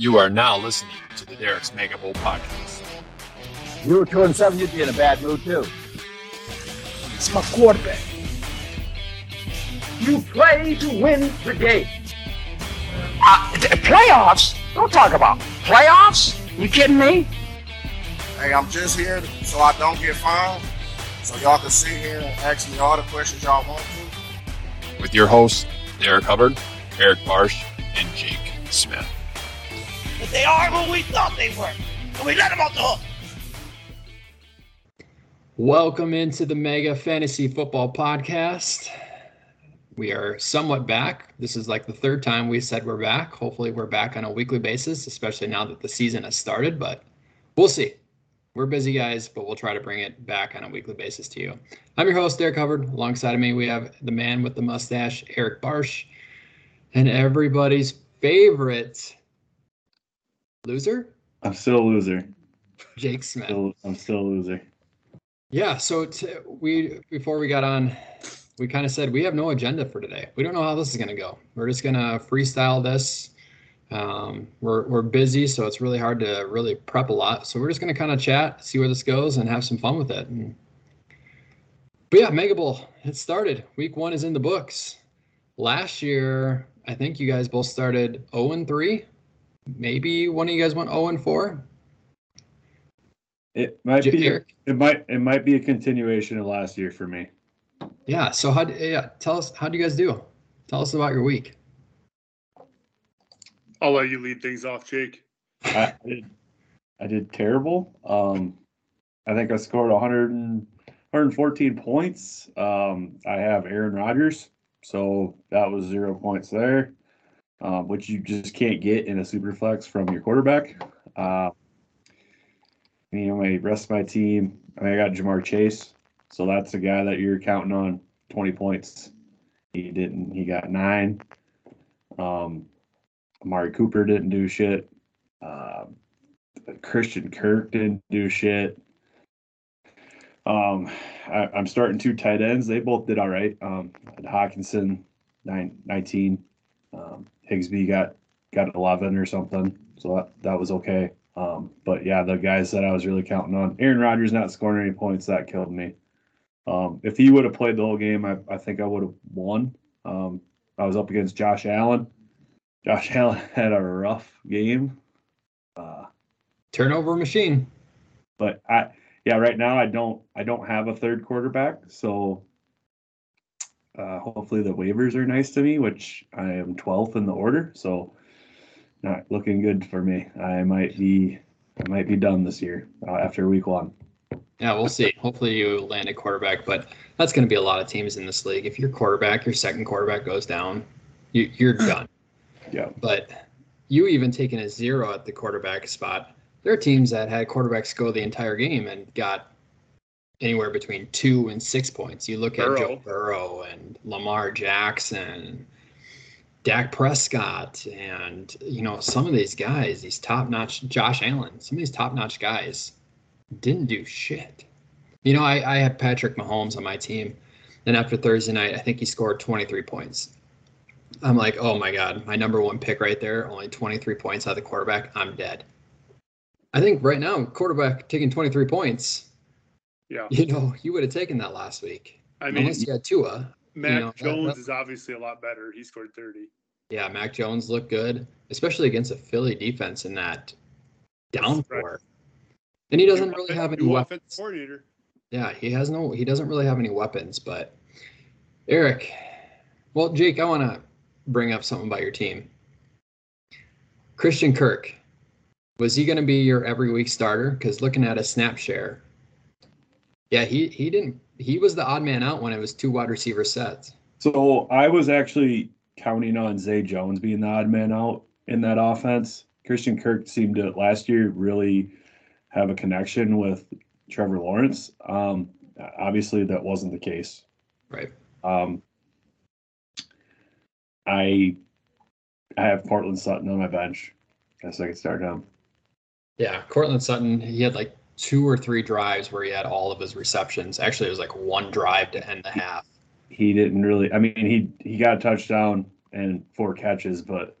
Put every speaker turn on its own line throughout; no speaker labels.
You are now listening to the Derek's Mega Bowl podcast.
You were two and seven, you'd be in a bad mood too.
It's my quarterback.
You play to win the game.
Uh, th- playoffs? Don't talk about playoffs. You kidding me?
Hey, I'm just here so I don't get fined. So y'all can sit here and ask me all the questions y'all want to.
With your hosts, Derek Hubbard, Eric Barsh, and Jake Smith.
They are who we thought they were. And we let them off the hook.
Welcome into the Mega Fantasy Football Podcast. We are somewhat back. This is like the third time we said we're back. Hopefully, we're back on a weekly basis, especially now that the season has started, but we'll see. We're busy guys, but we'll try to bring it back on a weekly basis to you. I'm your host, Derek Hubbard. Alongside of me, we have the man with the mustache, Eric Barsh, and everybody's favorite loser,
I'm still a loser.
Jake Smith.
Still, I'm still a loser.
Yeah, so t- we before we got on, we kind of said we have no agenda for today. We don't know how this is going to go. We're just going to freestyle this. Um, we're we're busy, so it's really hard to really prep a lot. So we're just going to kind of chat, see where this goes, and have some fun with it. And, but yeah, Mega Bowl, it started. Week one is in the books. Last year, I think you guys both started 0 and 3. Maybe one of you guys went 0 and 4.
It might
Jake,
be.
Eric?
It might. It might be a continuation of last year for me.
Yeah. So how? Yeah. Tell us how do you guys do? Tell us about your week.
I'll let you lead things off, Jake.
I, I did. I did terrible. Um, I think I scored 100 and, 114 points. Um, I have Aaron Rodgers, so that was zero points there, um, which you just can't get in a super flex from your quarterback. Uh, you know, my rest of my team, I, mean, I got Ja'Marr Chase, so that's the guy that you're counting on 20 points. He didn't. He got nine. Um, Amari Cooper didn't do shit. Um, Christian Kirk didn't do shit. Um, I, I'm starting two tight ends. They both did all right. Um, Hockenson, nine, 19. Um, Higsby got got 11 or something. So that, that was okay. Um, but yeah, the guys that I was really counting on, Aaron Rodgers not scoring any points, that killed me. Um, if he would have played the whole game, I, I think I would have won. Um, I was up against Josh Allen. Josh Allen had a rough game. Uh,
Turnover machine.
but I yeah, right now I don't I don't have a third quarterback, so uh, hopefully the waivers are nice to me, which I am 12th in the order, so not looking good for me. I might be I might be done this year uh, after week one.
Yeah, we'll see. Hopefully you land a quarterback, but that's going to be a lot of teams in this league. If your quarterback, your second quarterback goes down, you, you're done.
Yeah.
But you even taking a zero at the quarterback spot, there are teams that had quarterbacks go the entire game and got anywhere between two and six points. You look at Joe
Burrow.
Burrow and Lamar Jackson, Dak Prescott, and you know some of these guys, these top-notch Josh Allen, some of these top-notch guys didn't do shit. You know, I, I had Patrick Mahomes on my team, and after Thursday night, I think he scored 23 points. I'm like, oh my god, my number one pick right there, only 23 points out of the quarterback. I'm dead. I think right now, quarterback taking 23 points.
Yeah.
You know, you would have taken that last week.
I mean,
Unless you had Tua.
Mac
you know, that-
Jones
that-
is obviously a lot better. He scored 30.
Yeah, Mac Jones looked good, especially against a Philly defense in that downpour. And he doesn't
New
really have any weapons.
coordinator.
Yeah, he has no. He doesn't really have any weapons. But Eric, well, Jake, I want to bring up something about your team. Christian Kirk, was he going to be your every week starter? Because looking at a snap share, yeah, he he didn't. He was the odd man out when it was two wide receiver sets.
So I was actually counting on Zay Jones being the odd man out in that offense. Christian Kirk seemed to last year really have a connection with Trevor Lawrence. Um, obviously, that wasn't the case.
Right.
Um, I I have Courtland Sutton on my bench. Guess I could start him.
Yeah, Courtland Sutton, he had like two or three drives where he had all of his receptions. Actually, it was like one drive to end the half.
He didn't really. I mean, he he got a touchdown and four catches, but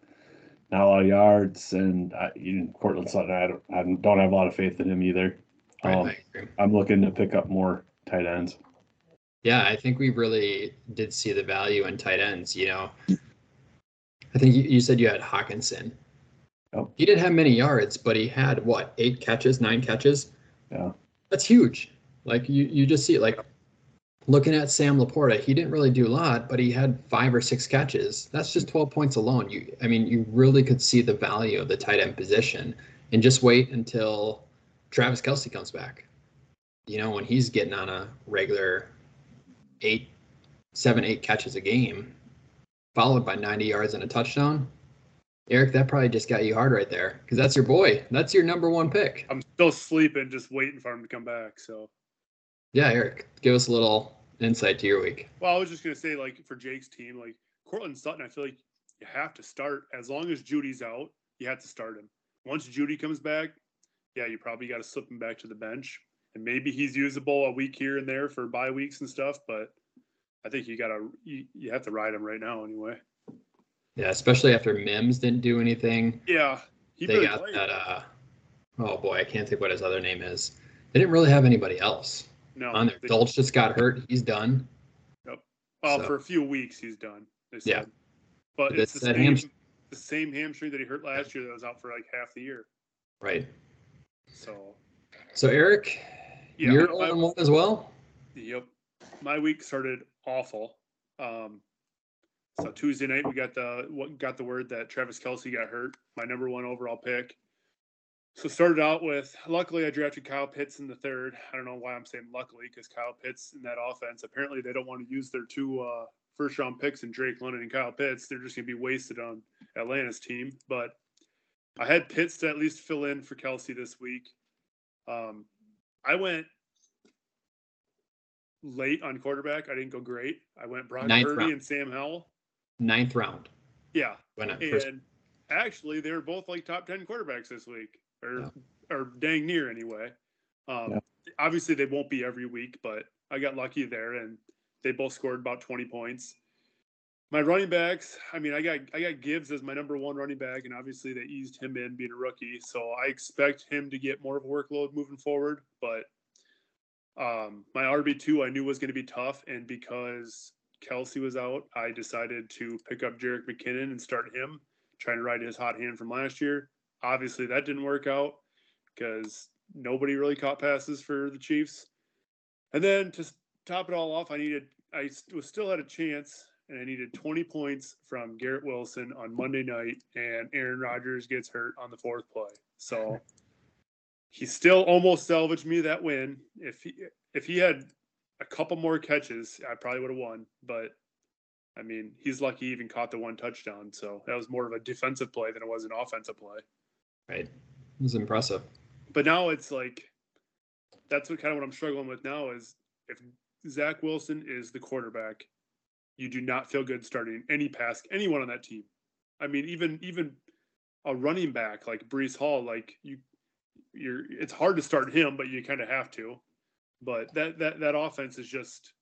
not a lot of yards, and I, you Courtland Sutton. I don't, I don't have a lot of faith in him either. Um. I'm looking to pick up more tight ends.
Yeah, I think we really did see the value in tight ends. You know, I think you, you said you had Hockenson.
Yep.
He didn't have many yards, but he had what eight catches, nine catches.
Yeah.
That's huge. Like you, you just see it. Like looking at Sam Laporta, he didn't really do a lot, but he had five or six catches. That's just twelve points alone. You, I mean, you really could see the value of the tight end position, and just wait until Travis Kelce comes back. You know, when he's getting on a regular eight, seven, eight catches a game, followed by 90 yards and a touchdown. Eric, that probably just got you hard right there because that's your boy. That's your number one pick.
I'm still sleeping, just waiting for him to come back. So,
Yeah, Eric, give us a little insight to your week.
well, I was just gonna say, like for Jake's team, like Courtland Sutton, I feel like you have to start as long as Jeudy's out. You have to start him. Once Jeudy comes back, yeah, you probably got to slip him back to the bench, and maybe he's usable a week here and there for bye weeks and stuff. But I think you gotta you, you have to ride him right now anyway.
Yeah, especially after Mims didn't do anything.
Yeah, he
they
really
got
played.
that. Uh, oh boy, I can't think what his other name is. They didn't really have anybody else
no,
on there.
they-
Dolch just got hurt. He's done.
Oh,
So-
for a few weeks he's done.
Yeah.
But
But
it's the
that
same,
hamstring.
the same hamstring that he hurt last year that was out for like half the year.
Right.
So
So Eric,
yeah,
you're on one as well.
Yep. My week started awful. Um, so Tuesday night we got the what got the word that Travis Kelce got hurt, my number one overall pick. So started out with luckily I drafted Kyle Pitts in the third. I don't know why I'm saying luckily because Kyle Pitts in that offense apparently they don't want to use their two uh, first round picks in Drake London and Kyle Pitts. They're just gonna be wasted on Atlanta's team. But I had Pitts to at least fill in for Kelce this week. Um, I went late on quarterback. I didn't go great. I went Brock
Ninth
Purdy
round.
and Sam Howell.
Ninth round.
Yeah,
first,
and actually they were both like top ten quarterbacks this week, or
Yeah.
or dang near anyway. Um,
Yeah.
Obviously they won't be every week, but I got lucky there, and they both scored about twenty points. My running backs, I mean, I got I got Gibbs as my number one running back, and obviously they eased him in being a rookie, so I expect him to get more of a workload moving forward. But um, my RB two I knew was going to be tough, and because Kelce was out, I decided to pick up Jerick McKinnon and start him, trying to ride his hot hand from last year. Obviously, that didn't work out because nobody really caught passes for the Chiefs. And then to top it all off, I needed I was still had a chance, and I needed 20 points from Garrett Wilson on Monday night, and Aaron Rodgers gets hurt on the fourth play. So he still almost salvaged me that win. If he if he had a couple more catches, I probably would have won. But I mean, he's lucky he even caught the one touchdown. So that was more of a defensive play than it was an offensive play.
right. It was impressive.
But now it's like that's what kind of what I'm struggling with now is if Zach Wilson is the quarterback, you do not feel good starting any pass anyone on that team. I mean, even even a running back like Breece Hall, like you you're it's hard to start him, but you kind of have to. But that that that offense is just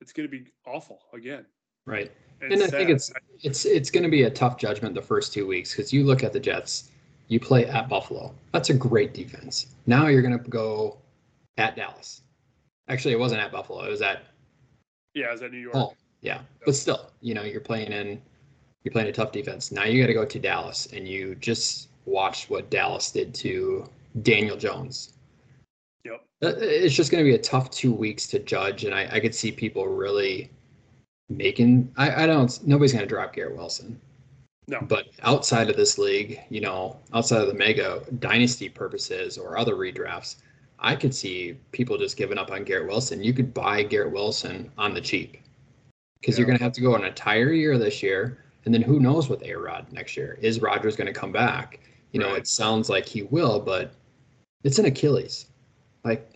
it's going to be awful again.
Right.
And,
And I think it's it's it's going to be a tough judgment the first two weeks because you look at the Jets, you play at Buffalo. That's a great defense. Now you're going to go at Dallas. Actually, it wasn't at Buffalo. It was at
yeah, is that New York?
Oh, Yeah, but still, you know, you're playing in you're playing a tough defense. Now you got to go to Dallas, and you just watched what Dallas did to Daniel Jones. Uh, It's just going to be a tough two weeks to judge, and I, I could see people really making. I, I don't. Nobody's going to drop Garrett Wilson.
No.
But outside of this league, you know, outside of the mega dynasty purposes or other redrafts, I could see people just giving up on Garrett Wilson. You could buy Garrett Wilson on the cheap because you're going to have to go an entire year this year. And then who knows with A Rod next year? Is Rodgers going to come back? You know, it sounds like he will, but it's an Achilles. Like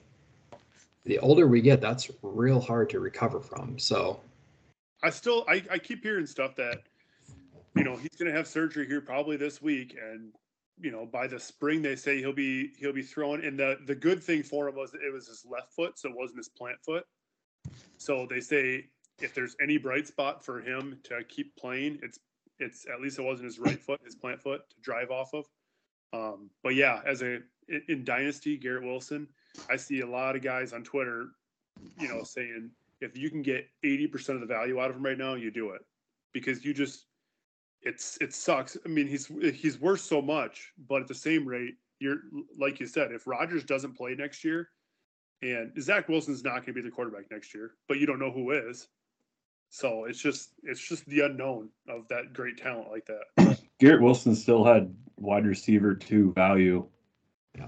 the older we get, that's real hard to recover from. So,
I still I, I keep hearing stuff that you know he's going to have surgery here probably this week and you know by the spring they say he'll be he'll be throwing and the the good thing for him was it was his left foot so it wasn't his plant foot so they say if there's any bright spot for him to keep playing it's it's at least it wasn't his right foot, his plant foot to drive off of. Um, but yeah, as a in, in dynasty, Garrett Wilson, I see a lot of guys on Twitter, you know, saying if you can get eighty percent of the value out of him right now, you do it because you just it's it sucks. I mean, he's he's worth so much, but at the same rate, you're like you said, if Rodgers doesn't play next year, and Zach Wilson's not going to be the quarterback next year, but you don't know who is. So it's just it's just the unknown of that great talent like that.
Garrett Wilson still had wide receiver two value.
Yeah.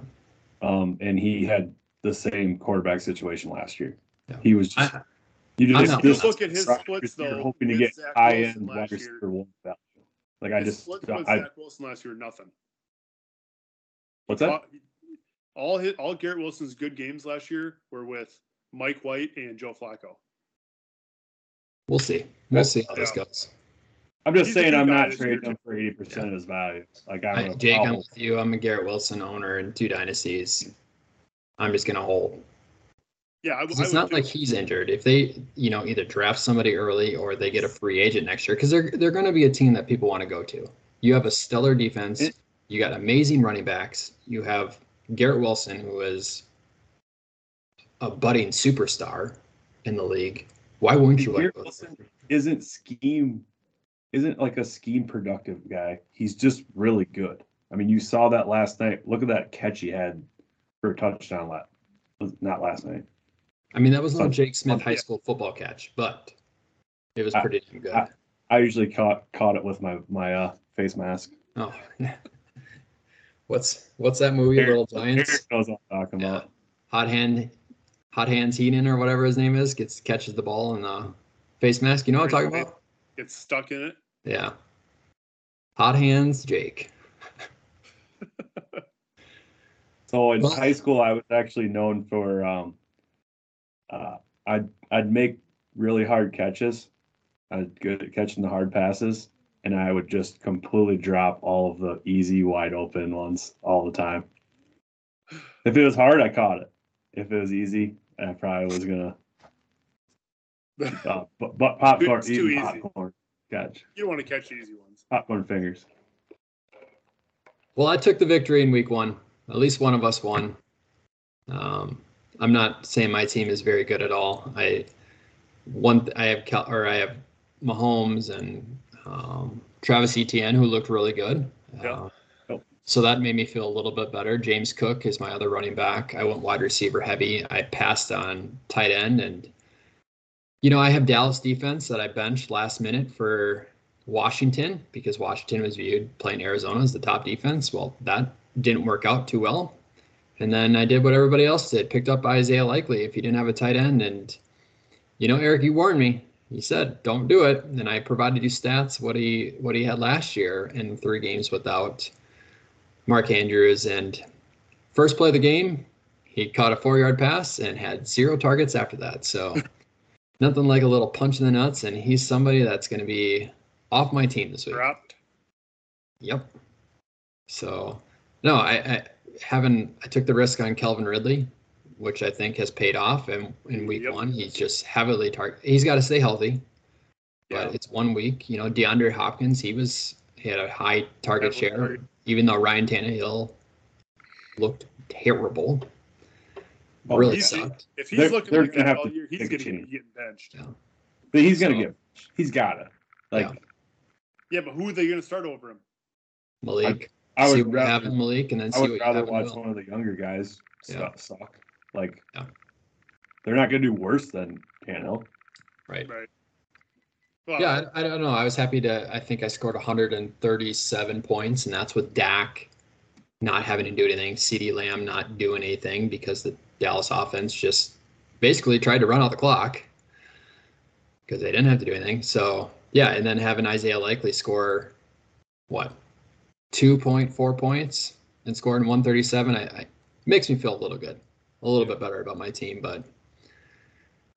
Um, and he had the same quarterback situation last year.
Yeah.
He was just
I,
you
I'm
just
Look at his
Rodgers,
splits,
you're
though,
hoping to get
Zach
high
Wilson
end
last
wide
year.
receiver one value. Like I just
splits with
I,
Zach Wilson last year, nothing.
what's that?
All, all his, all Garrett Wilson's good games last year were with Mike White and Joe Flacco.
we'll see. We'll see how this goes.
I'm just saying I'm not trading him for eighty percent of his value. Like I'm
I, Jake, I'm with you. I'm a Garrett Wilson owner in two dynasties. I'm just gonna hold.
Yeah, I,
'Cause
I
It's
would
not
do
like
it.
he's injured. If they, you know, either draft somebody early or they get a free agent next year, because they're they're going to be a team that people want to go to. You have a stellar defense.
It-
You got amazing running backs. You have Garrett Wilson, who is a budding superstar in the league. Why wouldn't you let
Garrett
go?
Wilson isn't scheme isn't like a scheme productive guy. He's just really good. I mean, you saw that last night. Look at that catch he had for a touchdown last not last night.
I mean, that was a
Sun-
Jake Smith high school football catch, but it was
I-
pretty damn good.
I- I usually caught caught it with my my uh, face mask.
oh, what's what's that movie? Little Giants.
Eric knows what I'm talking
Yeah.
about.
Hot hand, hot hands Heenan or whatever his name is gets catches the ball in the face mask. You know what I'm talking about?
Gets stuck in it.
Yeah. Hot hands, Jake.
So in
Well-
high school, I was actually known for um, uh, I'd I'd make really hard catches. I was good at catching the hard passes, and I would just completely drop all of the easy, wide open ones all the time. If it was hard, I caught it. If it was easy, I probably was gonna. Uh, but, but popcorn,
It's too
eating
easy.
popcorn, catch
You don't want to catch the easy ones.
popcorn fingers.
Well, I took the victory in week one. At least one of us won. Um, I'm not saying my team is very good at all. I one I have Cal, or I have Mahomes and um, Travis Etienne who looked really good.
Yeah.
Uh, so that made me feel a little bit better. James Cook is my other running back. I went wide receiver heavy. I passed on tight end and you know, I have Dallas defense that I benched last minute for Washington because Washington was viewed playing Arizona as the top defense. Well, that didn't work out too well. And then I did what everybody else did, picked up Isaiah Likely if he didn't have a tight end. And, you know, Eric, you warned me. You said, don't do it. And I provided you stats, what he what he had last year in three games without Mark Andrews. And first play of the game, he caught a four yard pass and had zero targets after that. So nothing like a little punch in the nuts. And he's somebody that's going to be off my team this week.
Dropped.
Yep. So, no, I, I haven't. I took the risk on Calvin Ridley, which I think has paid off. And in week
Yep.
one, he's just heavily target. He's got to stay healthy, but
Yeah.
it's one week. You know, DeAndre Hopkins, he was he had a high target
Heavily
share, even though Ryan Tannehill looked terrible.
Oh,
really
he's-
sucked.
If he's
They're-
looking
they're
like
gonna
that
have
all
to
year, he's
take a
going to
chance.
be getting benched.
Yeah.
But he's gonna
So-
get. He's gotta. Like
Yeah.
Yeah, but who are they going to start over him?
Malik.
I
see
would
what you have
rather.
in Malik, and then
I
see
would
what you
rather watch
Will.
one of the younger guys
Yeah.
suck. suck. Like
Yeah.
they're not gonna do worse than Tannehill.
Right.
Right. Well,
Yeah, I, I don't know. I was happy to. I think I scored 137 points, and that's with Dak not having to do anything, CeeDee Lamb not doing anything because the Dallas offense just basically tried to run out the clock because they didn't have to do anything. So yeah, and then having Isaiah Likely score what 2.4 points and scoring 137, I, I makes me feel a little good, a little bit better about my team. But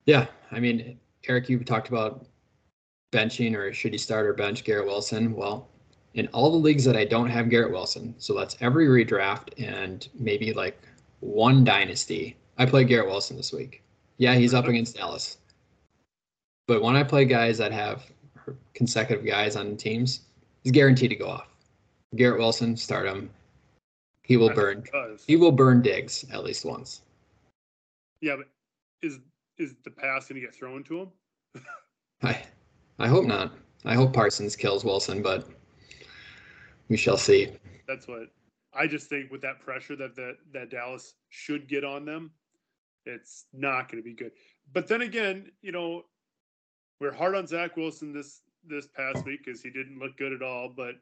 yeah, I mean, Eric, you talked about benching or should he start or bench Garrett Wilson? Well, in all the leagues that I don't have Garrett Wilson, so that's every redraft and maybe like one dynasty, I play Garrett Wilson this week. Yeah, he's up against Dallas. But when I play guys that have consecutive guys on teams, He's guaranteed to go off. Garrett Wilson, start him. He will burn.
think it does.
He will burn Diggs at least once.
Yeah, but is is the pass going to get thrown to him?
I, I hope not. I hope Parsons kills Wilson, but we shall see.
That's what I just think with that pressure that that, that Dallas should get on them, it's not going to be good. But then again, you know, we're hard on Zach Wilson this this past week because he didn't look good at all, but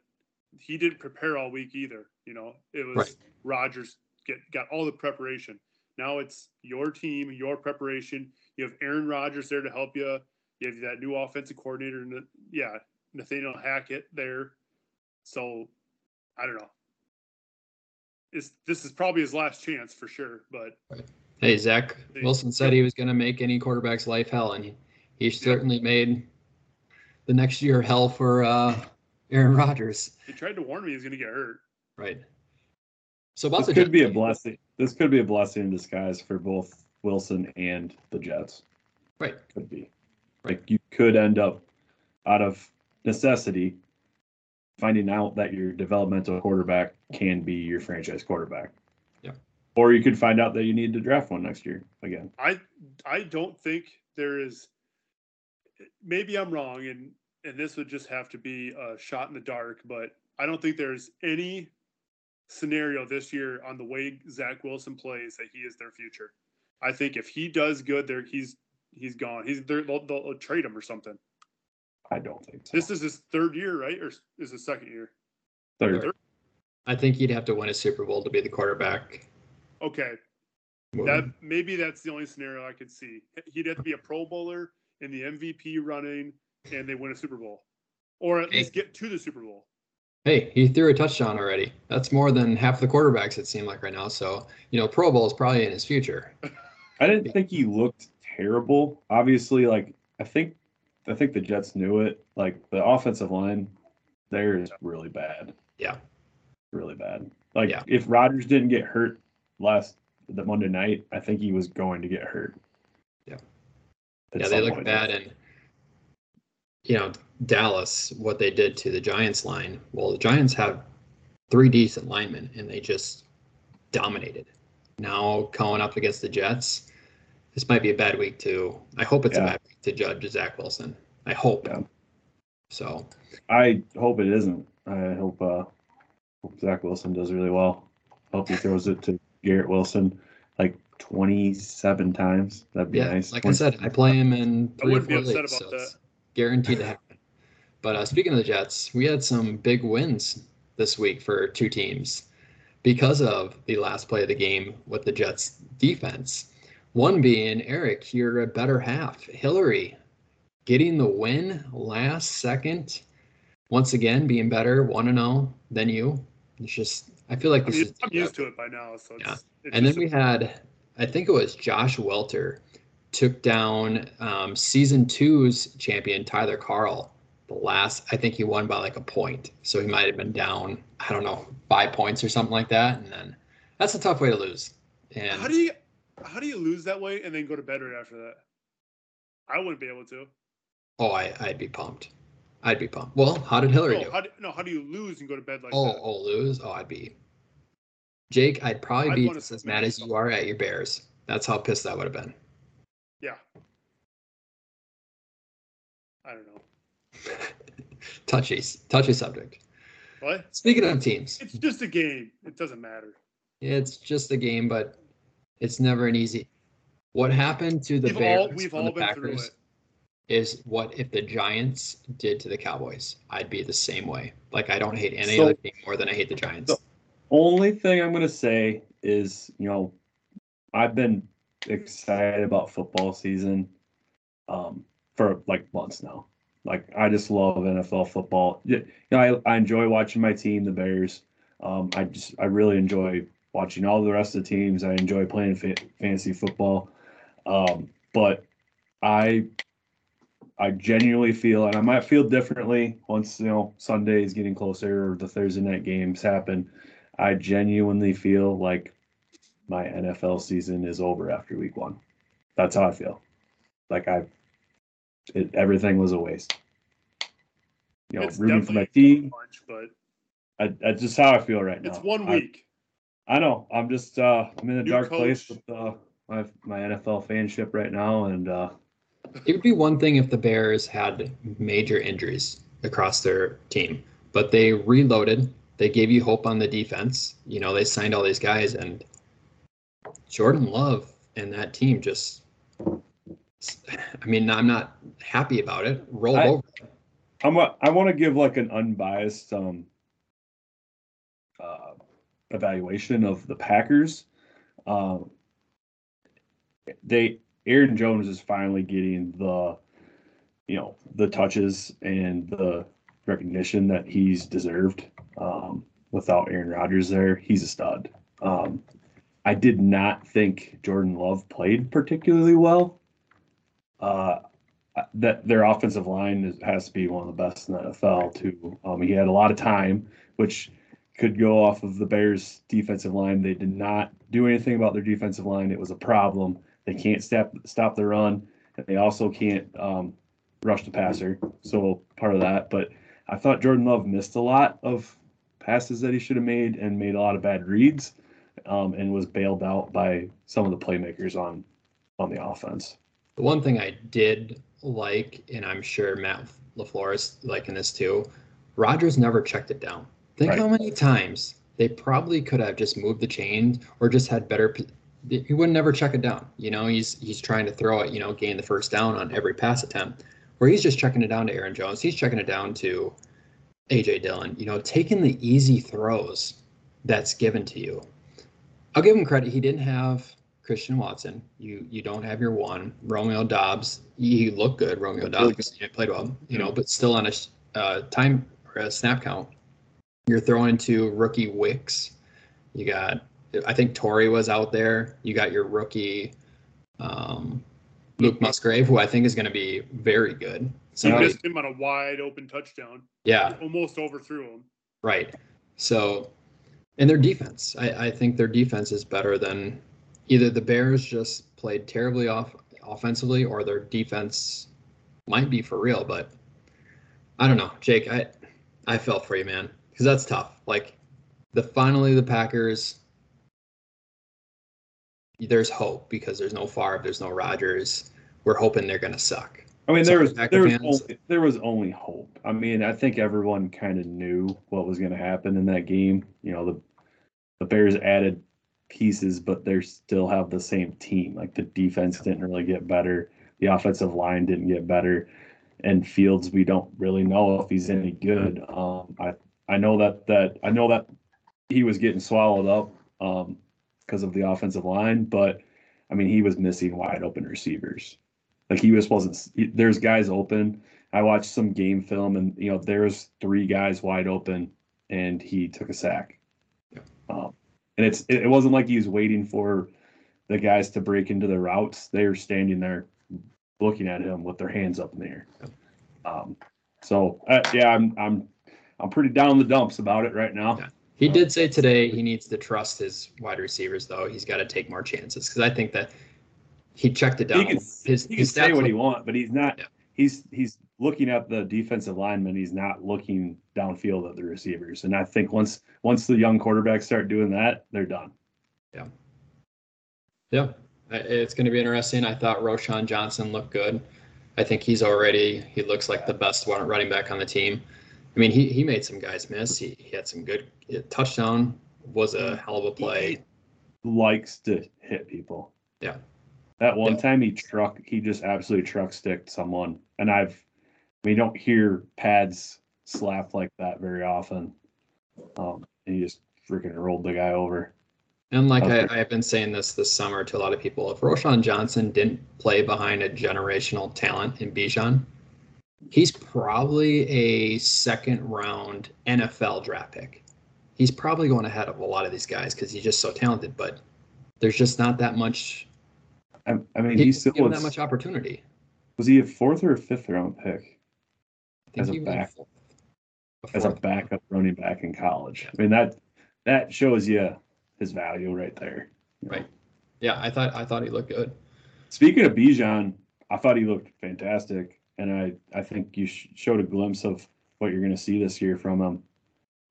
he didn't prepare all week either. You know, it was
Right.
Rodgers get got all the preparation. Now it's your team, your preparation. You have Aaron Rodgers there to help you. You have that new offensive coordinator, and yeah, Nathaniel Hackett there. So I don't know. Is this is probably his last chance for sure, but
Hey, Zach Wilson said he was going to make any quarterback's life hell, and he, he certainly made the next year hell for uh, Aaron Rodgers.
he tried to warn me he's going to get hurt.
Right. So about
This
the
could
Jets-
be a blessing. This could be a blessing in disguise for both Wilson and the Jets.
Right.
Could be. Like you could end up out of necessity finding out that your developmental quarterback can be your franchise quarterback.
Yeah.
Or you could find out that you need to draft one next year again.
I I don't think there is. Maybe I'm wrong, and and this would just have to be a shot in the dark. But I don't think there's any scenario this year on the way Zach Wilson plays that he is their future. I think if he does good, there he's he's gone. He's they're, they'll, they'll trade him or something.
I don't think so.
This is his third year, right, or is his second year?
Third.
I think he'd have to win a Super Bowl to be the quarterback.
Okay, that maybe that's the only scenario I could see. He'd have to be a Pro Bowler in the MVP running, and they win a Super Bowl, or at
Okay.
least get to the Super Bowl.
Hey, he threw a touchdown already. That's more than half the quarterbacks it seemed like right now. So, you know, Pro Bowl is probably in his future.
I didn't think he looked terrible. Obviously, like I think I think the Jets knew it. Like the offensive line there is really bad.
Yeah.
Really bad. Like
Yeah.
if Rodgers didn't get hurt last the Monday night, I think he was going to get hurt.
Yeah.
At
yeah, they look bad. And, you know, Dallas, what they did to the Giants line. Well, the Giants have three decent linemen, and they just dominated. Now, going up against the Jets, this might be a bad week too. I hope it's a bad week to judge Zach Wilson. I hope.
Yeah.
So,
I hope it isn't. I hope uh hope Zach Wilson does really well. Hope he throws it to Garrett Wilson like twenty seven times. That'd be
yeah,
nice.
like I said, I play him in
I
three or
wouldn't be
four
upset
leagues,
about
so it's guaranteed to happen. But uh, speaking of the Jets, we had some big wins this week for two teams because of the last play of the game with the Jets defense. One being Eric, you're a better half, Hillary, getting the win last second. Once again, being better, one to zero than you. It's just, I feel like
I'm
this
used,
is.
I'm used to it by now, so it's,
Yeah. And then we had, I think it was Josh Welter took down um, season two's champion Tyler Carl. The last, I think he won by like a point, so he might have been down. I don't know, five points or something like that. And then that's a tough way to lose. And
how do you how do you lose that way and then go to bed right after that? I wouldn't be able to.
oh, I, I'd be pumped. I'd be pumped. Well, how did Hillary
No,
do?
how do, no, how do you lose and go to bed like
oh,
that?
oh, lose. Oh, I'd be. Jake, I'd probably
I'd
be just as mad as you are at your Bears. That's how pissed I would have been.
Yeah. I don't know.
touchy, touchy subject.
What?
Speaking of teams,
It's just a game. It doesn't matter.
It's just a game, but it's never an easy. What happened to the
We've
Bears
all we've
and
all
the
been through
Packers
it.
is what if the Giants did to the Cowboys? I'd be the same way. Like I don't hate any
So-
other team more than I hate the Giants.
So- Only thing I'm gonna say is, you know, I've been excited about football season um, for like months now. Like I just love NFL football. Yeah, You know, I, I enjoy watching my team, the Bears. Um, I just I really enjoy watching all the rest of the teams. I enjoy playing fa- fantasy football. Um, but I I genuinely feel, and I might feel differently once you know Sunday is getting closer or the Thursday night games happen. I genuinely feel like my NFL season is over after week one. That's how I feel. Like I, it, everything was a waste. you know,
It's
rooting for my team.
Punch, but
I, that's just how I feel right now.
it's one week.
I know. I'm just uh I'm in a
New
dark place with uh my my NFL fanship right now and uh
It would be one thing if the Bears had major injuries across their team, but they reloaded. They gave you hope on the defense. You know, they signed all these guys, and Jordan Love and that team just. I mean, I'm not happy about it. Rolled
I-
over.
I'm a, I want to give like an unbiased um uh evaluation of the Packers. Um they Aaron Jones is finally getting the you know the touches and the recognition that he's deserved. Um without Aaron Rodgers there, he's a stud. Um I did not think Jordan Love played particularly well. Uh that their offensive line is, has to be one of the best in the NFL too. Um, he had a lot of time, which could go off of the Bears' defensive line. They did not do anything about their defensive line. It was a problem. They can't stop stop the run, and they also can't um, rush the passer. So part of that. But I thought Jordan Love missed a lot of passes that he should have made and made a lot of bad reads, um, and was bailed out by some of the playmakers on on the offense.
The one thing I did like, and I'm sure Matt LaFleur is liking this too, Rodgers never checked it down. Think
Right.
how many times they probably could have just moved the chains or just had better. He would never check it down. You know, he's he's trying to throw it. You know, gain the first down on every pass attempt. Where he's just checking it down to Aaron Jones. He's checking it down to AJ Dillon. You know, taking the easy throws that's given to you. I'll give him credit. He didn't have Christian Watson. You you don't have your one Romeo Doubs. He looked good. Romeo
Really
Doubs played well, you know, but still on a uh, time or a snap count. You're throwing to rookie Wicks. You got I think Tori was out there. You got your rookie um, Luke Musgrave, who I think is going to be very good.
So
He
missed him on a wide open touchdown.
yeah,
Almost overthrew him.
Right. So, and their defense, I, I think their defense is better than either the Bears just played terribly off offensively or their defense might be for real. But I don't know, Jake. I I felt for you, man, because that's tough. Like the finally the Packers. There's hope because there's no Favre, there's no Rodgers. We're hoping they're gonna suck.
I mean, there was
Packer
there was
fans.
only, there was only hope. I mean, I think everyone kind of knew what was going to happen in that game. You know, the the Bears added pieces, but they still have the same team. Like the defense didn't really get better, the offensive line didn't get better, and Fields, we don't really know if he's any good. Um, I I know that that I know that he was getting swallowed up um, because of the offensive line, but I mean, he was missing wide open receivers. Like he just wasn't. he- There's guys open. I watched some game film, and you know there's three guys wide open, and he took a sack. Um, and it's it, it wasn't like he was waiting for the guys to break into the routes. They were standing there looking at him with their hands up in the air. Um, so uh, yeah, I'm I'm I'm pretty down the dumps about it right now.
Yeah. He did say today he needs to trust his wide receivers, though. He's got to take more chances because I think that he checked it down.
He can
his
he can
his
say what
look-
he want, but he's not.
Yeah.
He's he's looking at the defensive lineman. He's not looking downfield at the receivers. And I think once once the young quarterbacks start doing that, they're done.
Yeah, Yeah, it's going to be interesting. I thought Roschon Johnson looked good. I think he's already he looks like the best one running back on the team. I mean, he he made some guys miss. He, he had some good touchdown was a hell of a play.
He Likes to hit people.
Yeah.
That one
Yeah.
time he truck, he just absolutely truck sticked someone. And I've, we don't hear pads slap like that very often. Um, and he just freaking rolled the guy over.
And like I, I have been saying this this summer to a lot of people, if Roschon Johnson didn't play behind a generational talent in Bijan, he's probably a second round NFL draft pick. He's probably going ahead of a lot of these guys because he's just so talented. But there's just not that much.
I, I mean,
He
he still
give him
was,
that much opportunity.
was he a fourth or a fifth round pick?
I think
as a
he was
back-
fourth-
as a backup running back in college. I mean that that shows you his value right there. you know.
Right. Yeah, I thought I thought he looked good.
Speaking of Bijan, I thought he looked fantastic, and I I think you sh- showed a glimpse of what you're going to see this year from him.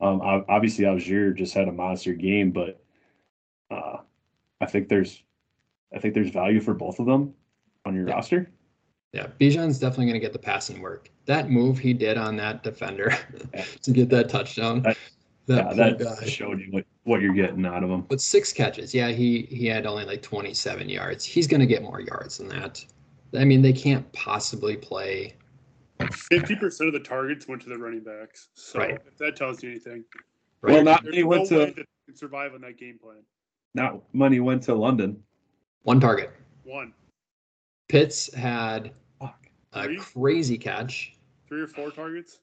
Um, obviously, Allgeier just had a monster game, but uh, I think there's, I think there's value for both of them on your
Yeah.
roster.
Yeah, Bijan's definitely going to get the passing work. That move he did on that defender
Yeah.
to get that touchdown.
That-
that
yeah, that
guy.
showed you what, what you're getting out of him.
But six catches. Yeah, he he had only like 27 yards. He's going to get more yards than that. I mean, they can't possibly play.
Fifty percent of the targets went to the running backs. So
Right.
if that tells you anything,
Well, not
there's
many
no
went
way
to
that they can survive on that game plan.
not money went to London.
One target.
One,
Pitts had
Fuck.
a
Three?
crazy catch.
three or four targets.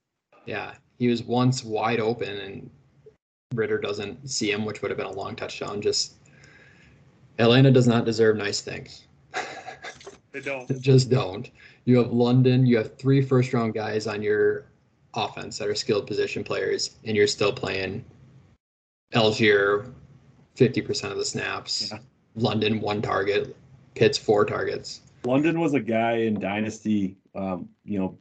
Yeah, he was once wide open and Ridder doesn't see him, which would have been a long touchdown. Just Atlanta does not deserve nice things.
They don't.
They just don't. You have London, you have three first round guys on your offense that are skilled position players, and you're still playing Allgeier 50% of the snaps.
Yeah.
London, one target. Pitts, four targets.
London was a guy in Dynasty, um, you know,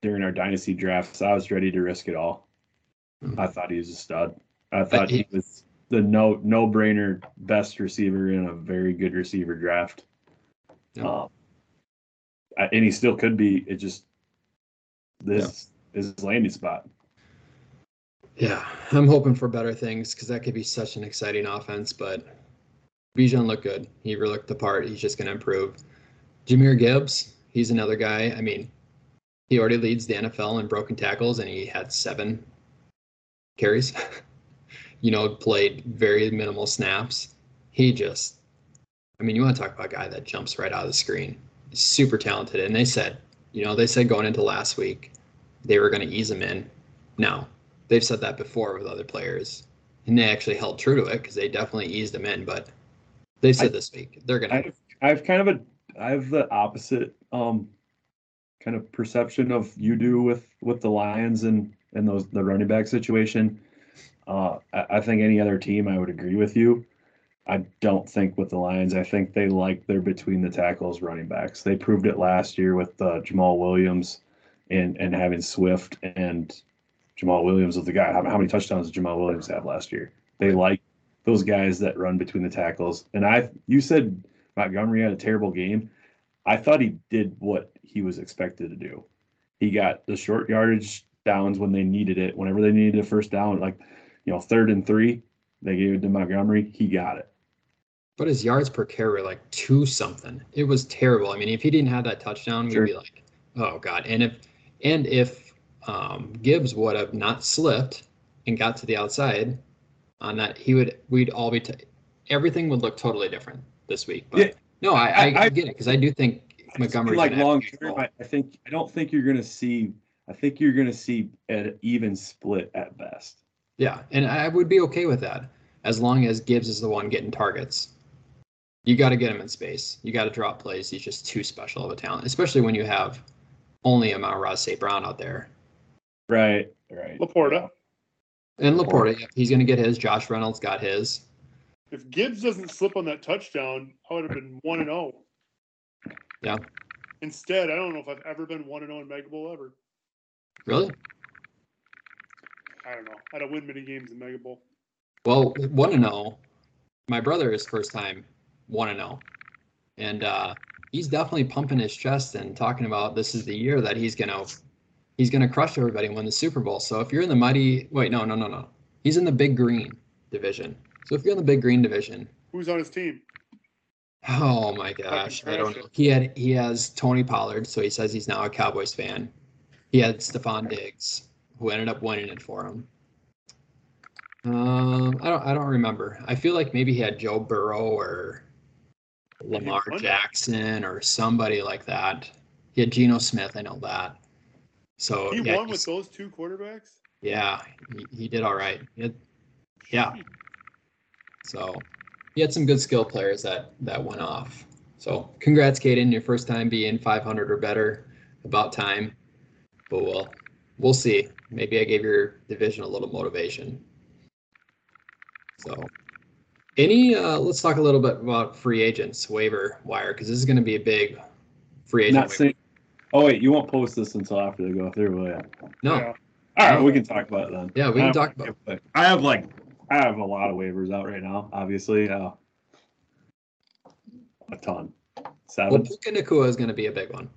during our Dynasty drafts. I was ready to risk it all.
Mhm.
I thought he was a stud. I thought
he-
he was the no no brainer best receiver in a very good receiver draft.
Yeah.
Um, and he still could be. It just this is his landing spot.
Yeah, I'm hoping for better things because that could be such an exciting offense. But Bijan looked good. He really looked the part. He's just going to improve. Jahmyr Gibbs, he's another guy. I mean, he already leads the NFL in broken tackles, and he had seven carries. you know, played very minimal snaps. He just, I mean, you want to talk about a guy that jumps right out of the screen. He's super talented. And they said, you know, they said going into last week, they were going to ease him in. Now, they've said that before with other players, and they actually held true to it because they definitely eased him in. But they said
I-
this week they're gonna.
I I have kind of a I have the opposite um kind of perception of you do with with the Lions and and those the running back situation. Uh, I, I think any other team I would agree with you. I don't think with the Lions. I think they like their between the tackles running backs. They proved it last year with uh, Jamaal Williams and and having Swift and Jamaal Williams was the guy. How, how many touchdowns did Jamaal Williams have last year? They like those guys that run between the tackles. And I, you said Montgomery had a terrible game. I thought he did what he was expected to do. He got the short yardage downs when they needed it. Whenever they needed a first down, like you know, third and three, they gave it to Montgomery. He got it.
But his yards per carry were like two something. It was terrible. I mean, if he didn't have that touchdown,
Sure.
we'd be like, oh god. And if and if um, Gibbs would have not slipped and got to the outside on that, he would. We'd all be. T- everything would look totally different this week. But
Yeah.
no, I, I,
I- I-
get it because I do think Montgomery's
like long term. I, I think I don't think you're gonna see. I think you're gonna see an even split at best.
Yeah, and I would be okay with that as long as Gibbs is the one getting targets. You got to get him in space. You got to drop plays. He's just too special of a talent, especially when you have only Amon St. Brown out there.
Right. Right.
Laporta.
And Laporta, yeah, he's going to get his. Josh Reynolds got his.
If Gibbs doesn't slip on that touchdown, I would have been one and zero.
Yeah.
Instead, I don't know if I've ever been one and zero in Mega Bowl ever.
Really?
I don't know. I don't win many games in Mega Bowl.
Well, one to oh, know. My brother is first time one to know, and uh, he's definitely pumping his chest and talking about this is the year that he's gonna he's gonna crush everybody and win the Super Bowl. So if you're in the mighty wait no no no no he's in the Big Green division. So if you're in the Big Green division,
Who's on his team?
oh my gosh, I don't know. He had he has Tony Pollard, so he says he's now a Cowboys fan. He had Stefon Diggs, who ended up winning it for him. Um, I don't. I don't remember. I feel like maybe he had Joe Burrow or Lamar. Jackson or somebody like that. He had Geno Smith. I know that. So
He
yeah,
won with those two quarterbacks.
yeah, he, he did all right. He had- yeah. So he had some good skill players that that went off. So congrats, Caden, your first time being 500 or better. About time. But we'll we'll see. Maybe I gave your division a little motivation. So any uh let's talk a little bit about free agents waiver wire because this is going to be a big free agent.
Not
waiver.
saying. Oh wait, you won't post this until after they go through, will you?
no,
Yeah.
All right, we can talk about it then.
Yeah, we can talk about
it. I have like I have a lot of waivers out right now. Obviously, uh, a ton. Seven.
Well, Puka Nacua is going to be a big one.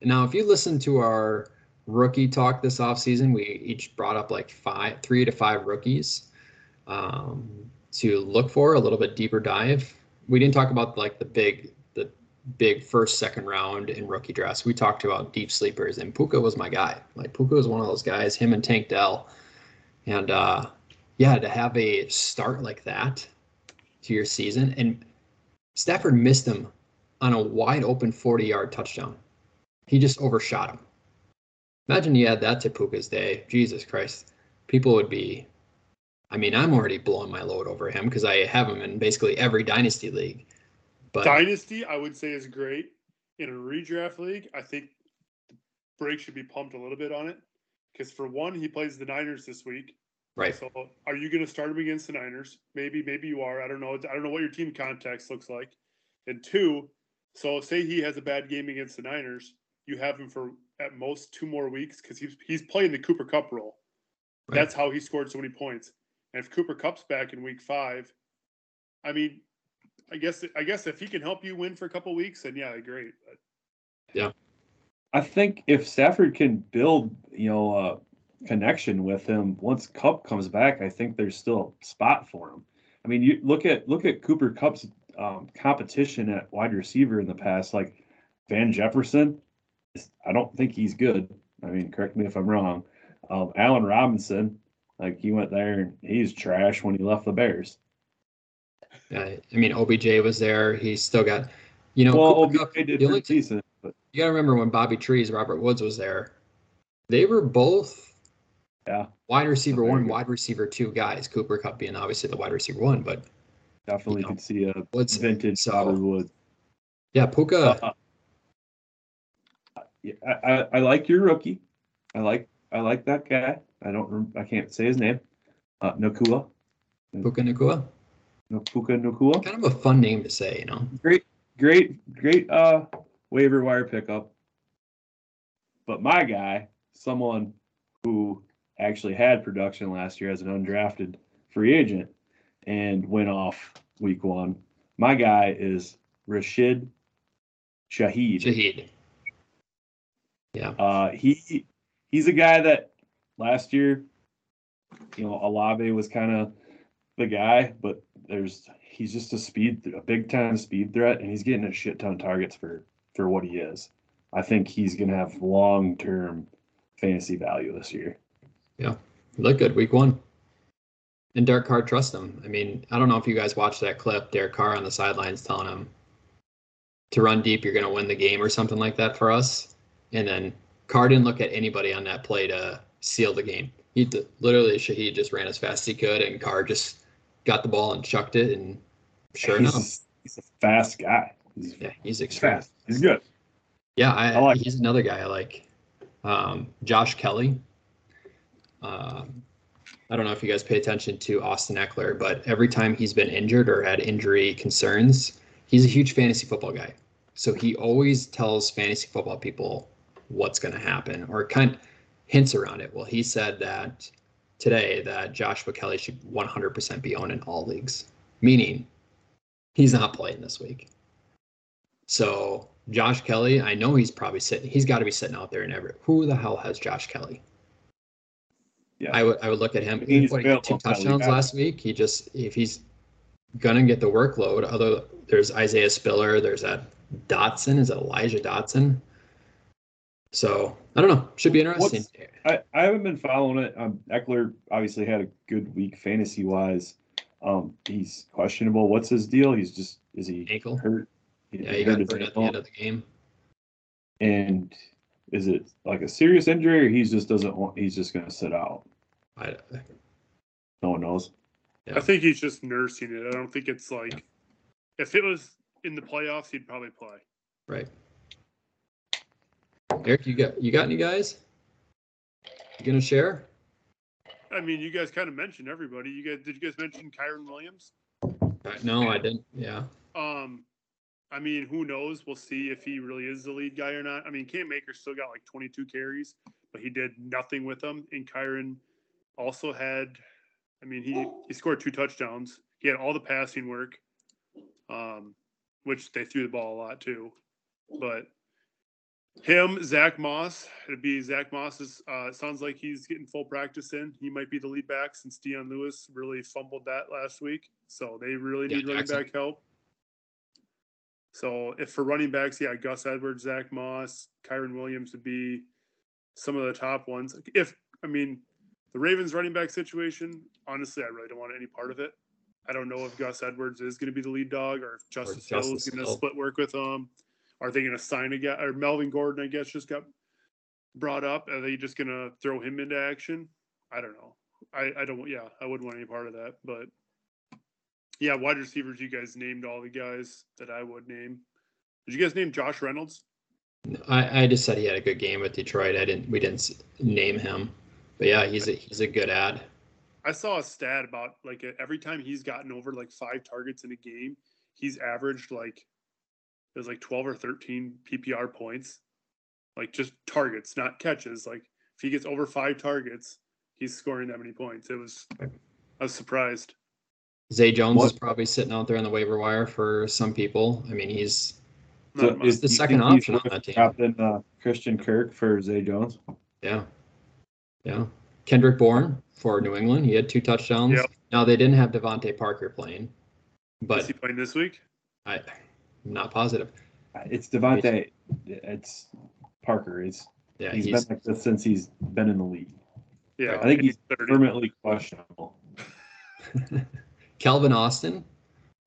Now, if you listen to our rookie talk this offseason, we each brought up like five, three to five rookies um, to look for a little bit deeper dive. We didn't talk about like the big, the big first, second round in rookie drafts. We talked about deep sleepers, and Puka was my guy. Like Puka was one of those guys. Him and Tank Dell, and uh, yeah, to have a start like that to your season, and Stafford missed him on a wide open 40 yard touchdown. He just overshot him. Imagine you add that to Puka's day. Jesus Christ. People would be. I mean, I'm already blowing my load over him because I have him in basically every dynasty league. But
Dynasty, I would say, is great. In a redraft league, I think the break should be pumped a little bit on it. Because for one, he plays the Niners this week.
right,
So are you going to start him against the Niners? Maybe, maybe you are. I don't know. I don't know what your team context looks like. And two, so say he has a bad game against the Niners, you have him for at most two more weeks because he's he's playing the Cooper Kupp role.
Right.
That's how he scored so many points. And if Cooper Kupp's back in week five, I mean, I guess I guess if he can help you win for a couple weeks, then yeah, great. But
I think if Stafford can build, you know, a connection with him once Kupp comes back, I think there's still a spot for him. I mean, you look at look at Cooper Kupp's um, competition at wide receiver in the past, like Van Jefferson. I don't think he's good. I mean, correct me if I'm wrong. Um, Allen Robinson, like he went there and he's trash when he left the Bears.
uh, I mean, OBJ was there. He's still got, you know,
Well,
Cooper
OBJ did
the only
pretty decent, but
you got to remember when Bobby Trees, Robert Woods was there. They were both
yeah,
wide receiver one,
good.
wide receiver two guys. Cooper Kupp being obviously the wide receiver one, but
definitely
You know,
could see a
Woods.
vintage
so-
Bobby Woods.
Yeah, Puka.
Uh, yeah, I, I, I like your rookie. I like I like that guy. I don't rem- I can't say his name. Uh, Nacua,
Puka Nacua.
Napuka Nacua.
Kind of a fun name to say, you know.
Great, great, great uh waiver wire pickup. But my guy, someone who actually had production last year as an undrafted free agent and went off week one. My guy is Rashid Shaheed.
Shaheed. Yeah.
Uh, he he's a guy that last year, you know, Olave was kind of the guy, but there's he's just a speed a big time speed threat, and he's getting a shit ton of targets for for what he is. I think he's gonna have long term fantasy value this year.
He looked good week one. And Derek Carr trust him. I mean, I don't know if you guys watched that clip. Derek Carr on the sidelines telling him to run deep, you're going to win the game or something like that for us. And then Carr didn't look at anybody on that play to seal the game. He literally, Shaheed just ran as fast as he could, and Carr just got the ball and chucked it. And sure
he's,
enough,
he's a fast guy. He's
yeah, he's extreme.
fast. He's good.
Yeah, I,
I like
he's another guy I like. Um, Josh Kelley. Um, I don't know if you guys pay attention to Austin Ekeler, but every time he's been injured or had injury concerns, he's a huge fantasy football guy. So he always tells fantasy football people what's going to happen or kind of hints around it. Well, he said that today that Joshua Kelley should 100% be owned in all leagues, meaning he's not playing this week. So Josh Kelley, I know he's probably sitting. He's got to be sitting out there in every. Who the hell has Josh Kelley?
Yeah.
I would I would look at him.
He's
What, got two touchdowns last week. He just if he's gonna get the workload. Other there's Isaiah Spiller. There's that Dotson. Is it Elijah Dotson? So I don't know. Should be interesting.
I, I haven't been following it. Um, Ekeler obviously had a good week fantasy wise. Um, he's questionable. What's his deal? He's just is he
Ankle.
hurt?
Yeah, he got hurt at the end of the game.
And is it like a serious injury, or he just doesn't want? He's just going to sit out.
I,
No one knows.
Yeah.
I think he's just nursing it. I don't think it's like if it was in the playoffs, he'd probably play.
right. Eric, you got you got any guys? You gonna share?
I mean, you guys kind of mentioned everybody. You guys did you guys mention Kyren Williams?
Uh, No, I didn't. Yeah.
Um, I mean, who knows? We'll see if he really is the lead guy or not. I mean, Cam Akers still got like 22 carries, but he did nothing with them. And Kyren also had, I mean, he he scored two touchdowns. He had all the passing work, um, which they threw the ball a lot too. But him, Zach Moss, it'd be Zach Moss's. Uh, it sounds like he's getting full practice in. He might be the lead back since Dion Lewis really fumbled that last week. So they really
Yeah,
need running back help. So if for running backs, yeah, Gus Edwards, Zach Moss, Kyren Williams would be some of the top ones. If I mean the Ravens running back situation, honestly, I really don't want any part of it. I don't know if Gus Edwards is going to be the lead dog or if Justice, Hill is going to split work with him. Are they going to sign a guy or Melvin Gordon? I guess just got brought up. Are they just going to throw him into action? I don't know. I I don't. Yeah, I wouldn't want any part of that. But yeah, wide receivers. You guys named all the guys that I would name. Did you guys name Josh Reynolds?
I, I just said he had a good game with Detroit. I didn't. We didn't name him, but yeah, he's a he's a good ad.
I saw a stat about like every time he's gotten over like five targets in a game, he's averaged like it was like 12 or 13 PPR points. Like just targets, not catches. Like if he gets over five targets, he's scoring that many points. It was I was surprised.
Zay Jones
What-
is probably sitting out there on the waiver wire for some people. I mean, he's
So is
the second option on that team.
Captain uh, Christian Kirk for Zay Jones.
yeah, yeah. Kendrick Bourne for New England. He had two touchdowns.
Yep.
Now they didn't have DeVante Parker playing, but is
he playing this week?
I, I'm not positive.
It's DeVante. It's Parker. It's
Yeah,
he's
he's,
been like this since he's been in the league.
Yeah,
I think he's
30.
permanently questionable.
Calvin Austin.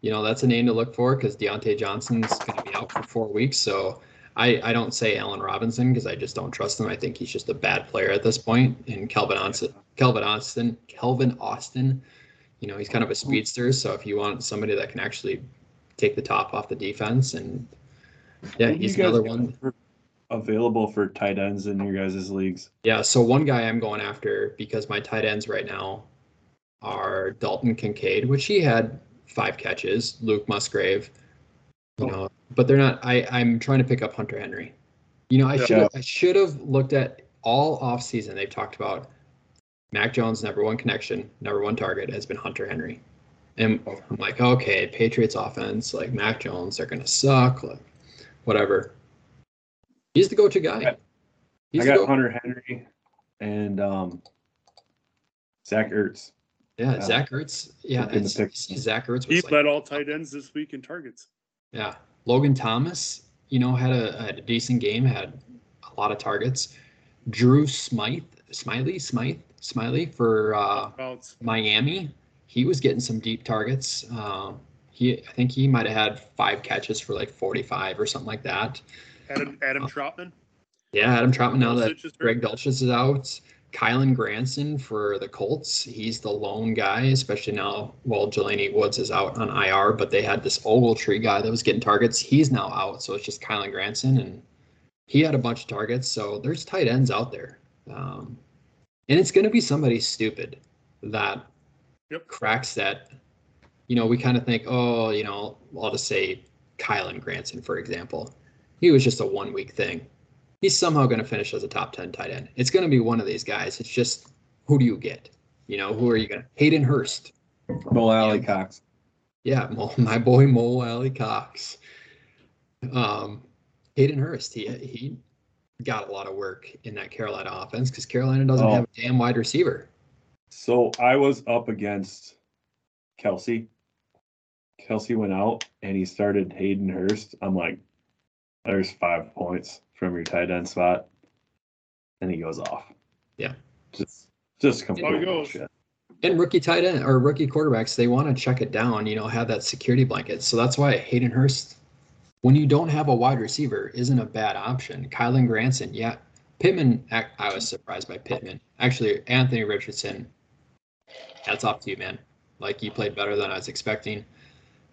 You know that's a name to look for because Diontae Johnson's going to be out for four weeks. So I, I don't say Allen Robinson because I just don't trust him. I think he's just a bad player at this point. And Calvin Austin, Calvin Austin, Calvin Austin, you know he's kind of a speedster. So if you want somebody that can actually take the top off the defense, and yeah, he's another one.
available for tight ends in your guys' leagues.
Yeah, so one guy I'm going after because my tight ends right now are Dalton Kincaid, which he had five catches, Luke Musgrave, you oh. know, but they're not. I I'm trying to pick up Hunter Henry. You know, I
Yeah.
should I should have looked at all off season. They've talked about Mac Jones' number one connection, number one target has been Hunter Henry, and I'm like, okay, Patriots offense, like Mac Jones, they're gonna suck, like whatever. He's the go-to guy. He's
I got
go-
Hunter Henry and um, Zach Ertz.
Yeah,
Uh,
Zach Ertz. Yeah,
in the
it's-
pick.
Zach Ertz
He
was like,
led all tight ends this week in targets.
yeah. Logan Thomas, you know, had a, had a decent game, had a lot of targets. Drew Smythe, Smiley, Smythe, Smiley for uh, Miami. He was getting some deep targets. Uh, he, I think he might have had five catches for like 45 or something like that.
Adam Adam
Oh.
Trautman.
Yeah, Adam Trautman now that
Dulcich is hurt.
Greg Dulcich is out. Kylen Granson for the Colts. He's the lone guy, especially now. Well, Jelani Woods is out on IR, but they had this Ogletree guy that was getting targets. He's now out, so it's just Kylen Granson, and he had a bunch of targets. So there's tight ends out there, um, and it's going to be somebody stupid that
Yep.
cracks that. You know, we kind of think, oh, you know, I'll just say Kylen Granson, for example. He was just a one week thing he's somehow going to finish as a top 10 tight end. It's going to be one of these guys. It's just who do you get? You know, who are you going to? Hayden Hurst.
Mo Alie
Yeah.
Cox.
Yeah, Mo, my boy Mo Alie-Cox. Um, Hayden Hurst. He he got a lot of work in that Carolina offense because Carolina doesn't
Oh.
have a damn wide receiver.
So I was up against Kelce. Kelce went out and he started Hayden Hurst. I'm like, there's five points from your tight end spot. And he goes off.
Yeah.
Just just complete
How he
And rookie tight end or rookie quarterbacks, they want to check it down, you know, have that security blanket. So that's why Hayden Hurst, when you don't have a wide receiver, isn't a bad option. Kylen Granson, yeah. Pittman, I was surprised by Pittman. Actually, Anthony Richardson, hats off to you, man. Like you played better than I was expecting.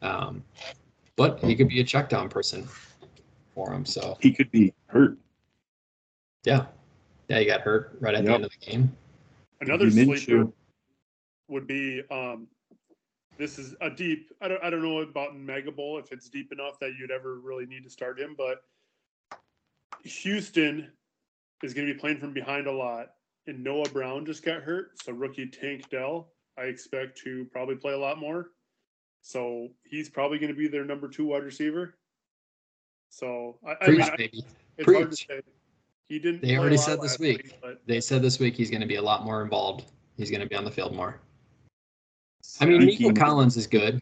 Um, but he could be a check down person for him. So
He could be hurt.
yeah. Yeah, he got hurt right at the end of the game.
Another
Minshew.
sleeper would be um, this is a deep. I don't I don't know about Mega Bowl if it's deep enough that you'd ever really need to start him, but Houston is going to be playing from behind a lot, and Noah Brown just got hurt, so rookie Tank Dell I expect to probably play a lot more. So he's probably going to be their number two wide receiver. So I, I
Preach,
mean, I,
baby.
it's hard to
Preach.
say. He didn't.
They already said this
last
week.
but
They said this week he's going to be a lot more involved. He's going to be on the field more. I mean, Nico Collins is good.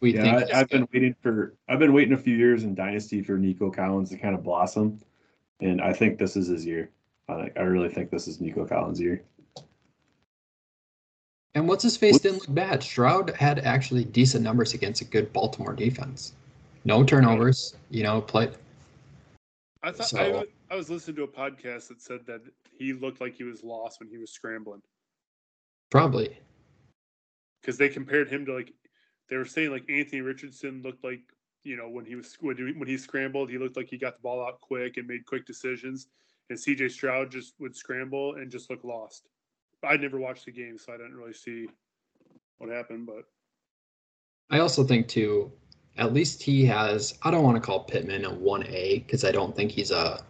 We
Yeah,
think
I, I've been waiting for I've been waiting a few years in Dynasty for Nico Collins to kind of blossom, and I think this is his year. I I really think this is Nico Collins' year.
And what's his face didn't look bad. Stroud had actually decent numbers against a good Baltimore defense. No turnovers, you know, play.
I thought
So-
I, wa- I was listening to a podcast that said that he looked like he was lost when he was scrambling
Probably.
because they compared him to like they were saying like Anthony Richardson looked like you know when he was when he, when he scrambled he looked like he got the ball out quick and made quick decisions and C.J. Stroud just would scramble and just look lost. I never watched the game so I didn't really see what happened, but
I also think too, at least he has. I don't want to call Pittman a one A because I don't think he's a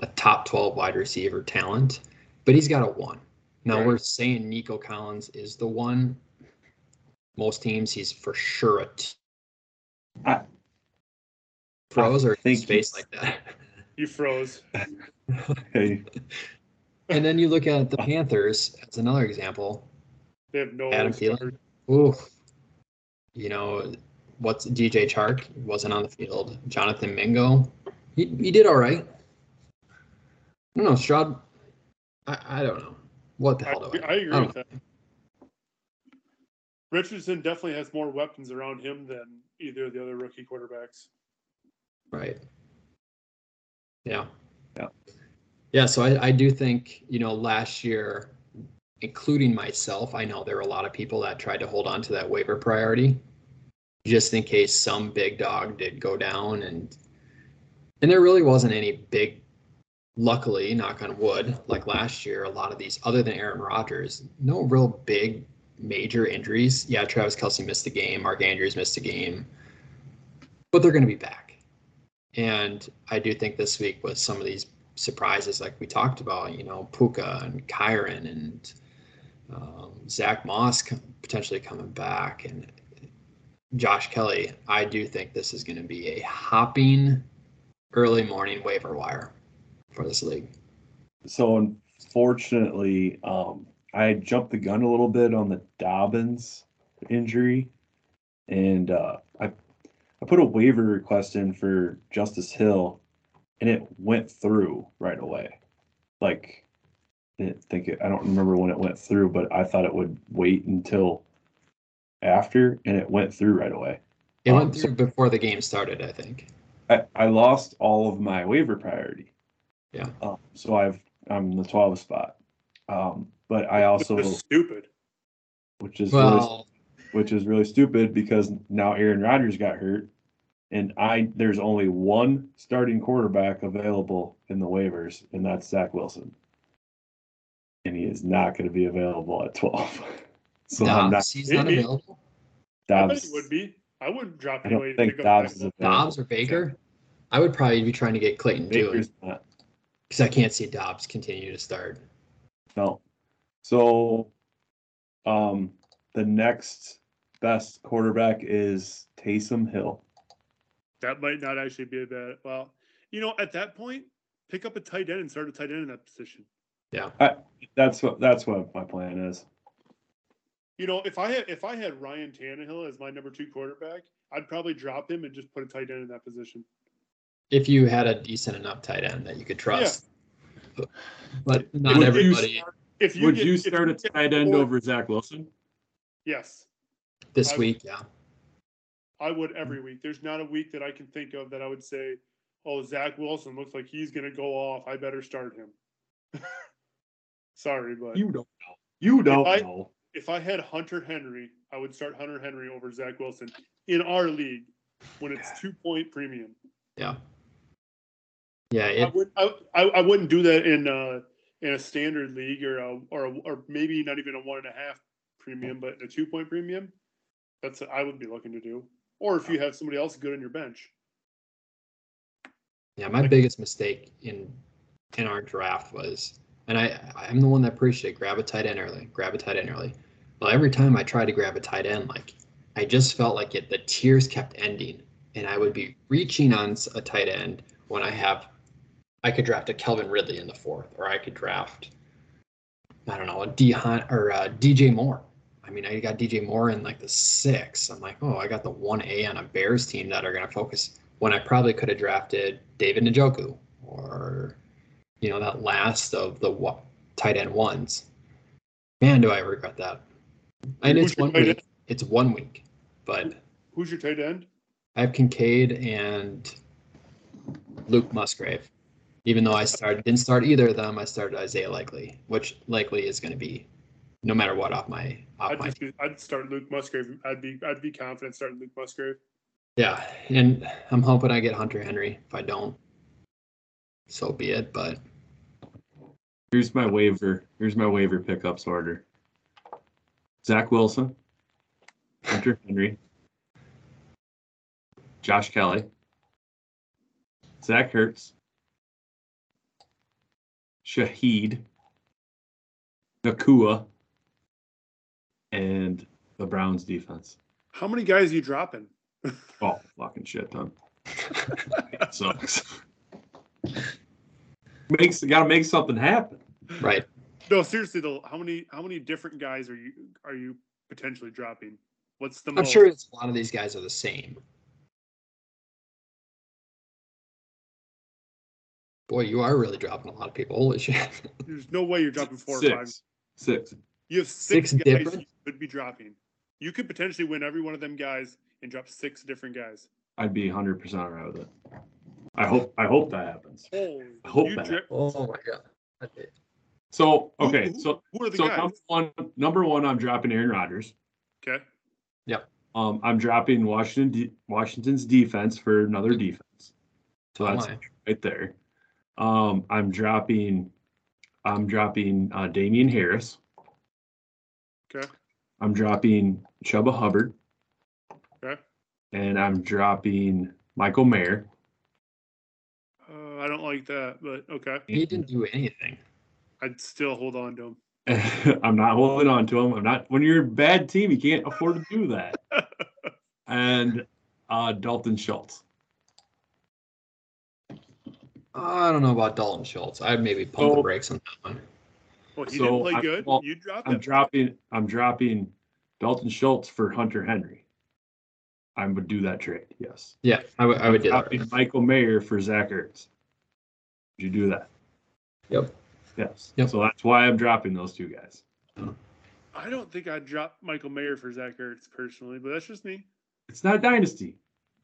a top twelve wide receiver talent, but he's got a one. Now
Right.
we're saying Nico Collins is the one. Most teams, he's for sure a t-
I-
pros or
think
space like that.
you froze.
Hey,
and then you look at the Panthers as another example.
They have no
Adam Thielen. Ooh, you know what's DJ Chark wasn't on the field. Jonathan Mingo, he he did all right. I don't know Stroud. I, I don't know what the hell do I?
I agree
don't
with that. Richardson definitely has more weapons around him than either of the other rookie quarterbacks.
Right. Yeah.
Yeah.
Yeah. So I, I do think, you know, last year, including myself, I know there were a lot of people that tried to hold on to that waiver priority just in case some big dog did go down and and there really wasn't any big luckily knock on wood like last year a lot of these other than aaron rodgers no real big major injuries yeah travis kelce missed a game mark andrews missed a game but they're going to be back and I do think this week with some of these surprises, like we talked about, you know, Puka and Kyren and um, Zach Moss com- potentially coming back and Josh Kelley. I do think this is going to be a hopping early morning waiver wire for this league.
so unfortunately, um, I jumped the gun a little bit on the Dobbins injury, and uh, I I put a waiver request in for Justice Hill, and it went through right away. Like, I didn't think it. I don't remember when it went through, but I thought it would wait until after, and it went through right away.
It
Um,
went
so-
through before the game started, I think.
I, I lost all of my waiver priority.
Yeah.
Um, so I've I'm in the 12 spot. Um, but I also,
Which is stupid.
which is really, which is really stupid because now Aaron Rodgers got hurt, and I there's only one starting quarterback available in the waivers, and that's Zach Wilson, and he is not going to be available at 12. so I'm not
Dobbs, he's not
Maybe.
available.
I bet
Dobbs.
he would be. I wouldn't drop
I
him away
don't
to
think
pick
Dobbs
Zach
is
Wilson.
available.
Dobbs or Baker? I would probably be trying to get Clayton too.
Baker's not.
because I can't see Dobbs continue to start.
No. So, um, the next best quarterback is Taysom Hill.
That might not actually be a bad. Well, you know, at that point, pick up a tight end and start a tight end in that position. Yeah.
That's what that's what my plan is.
You know, if I had if I had Ryan Tannehill as my number two quarterback, I'd probably drop him and just put a tight end in that position.
If you had a decent enough tight end that you could trust, but not
Would you
everybody
If you
Would
get-
you start a tight end
four-
over Zach Wilson?
Yes,
this
I-
week. Yeah,
I would every week. There's not a week that I can think of that I would say, "Oh, Zach Wilson looks like he's going to go off. I better start him." Sorry, but
You don't know. You don't
I-
know.
if I had Hunter Henry, I would start Hunter Henry over Zach Wilson in our league when it's two point premium.
yeah, yeah.
I, would, I, I I wouldn't do that in uh in a standard league or a, or a, or maybe not even a one and a half premium, but a two point premium. That's what I would be looking to do. Or if you have somebody else good on your bench.
Yeah, my biggest mistake in in our draft was, and I I'm the one that preached it: grab a tight end early, grab a tight end early. Well, every time I tried to grab a tight end, like I just felt like it, the tiers kept ending, and I would be reaching on a tight end when I have, I could draft a Calvin Ridley in the fourth, or I could draft, I don't know, a uh, D Hunt or a DJ Moore. I mean, I got DJ Moore in like the six. I'm like, oh, I got the one A on a Bears team that are going to focus when I probably could have drafted David Njoku or, you know, that last of the wa- tight end ones. Man, do I regret that. And
Who's
it's one week.
end?
It's one week, but
Who's your tight end?
I have Kincaid and Luke Musgrave. Even though I started didn't start either of them, I started Isaiah Likely, which likely is going to be, no matter what, off my off
I'd
my
just be, I'd start Luke Musgrave. I'd be I'd be confident starting Luke Musgrave.
Yeah, and I'm hoping I get Hunter Henry. If I don't, so be it. But
Here's my waiver. Here's my waiver pickups order. Zach Wilson, Hunter Henry, Josh Kelley, Zach Ertz, Shaheed, Nacua, and the Browns defense.
How many guys are you dropping?
Oh, fucking shit ton. It sucks. Makes gotta make something happen.
right,
No, seriously though, how many how many different guys are you are you potentially dropping? What's the
I'm
most?
sure it's, a lot of these guys are the same. Boy, you are really dropping a lot of people. Holy shit!
There's no way you're dropping four or five.
Six. Six.
You have six,
Six
guys
different?
you could be dropping. You could potentially win every one of them guys and drop six different guys.
I'd be hundred percent alright with it. I hope I hope that happens.
Holy,
I hope
you
that.
dra-
Oh my god!
So okay,
who-
so
who
so
guys?
number one number one I'm dropping Aaron Rodgers.
Okay, Yep.
Um I'm dropping Washington de- Washington's defense for another defense. So
Oh
that's
my.
right there. Um I'm dropping I'm dropping uh Damien Harris.
Okay,
I'm dropping Chuba Hubbard.
okay.
And I'm dropping Michael Mayer.
Uh, I don't like that, but okay.
He didn't do anything.
I'd still hold on to him.
I'm not holding on to him. I'm not. When you're a bad team, you can't afford to do that. and uh, Dalton Schultz.
I don't know about Dalton Schultz. I'd maybe pump the brakes on that one.
Well, he
So,
didn't play
I-
good.
well,
you dropped
I'm
him.
dropping. I'm dropping Dalton Schultz for Hunter Henry. I would do that trade. Yes.
Yeah, I would. I would
I'm
do that.
Michael Mayer for Zach Ertz. Would you do that?
Yep.
Yes.
Yep.
So that's why I'm dropping those two guys.
I don't think I'd drop Michael Mayer for Zach Ertz personally, but that's just me.
It's not dynasty.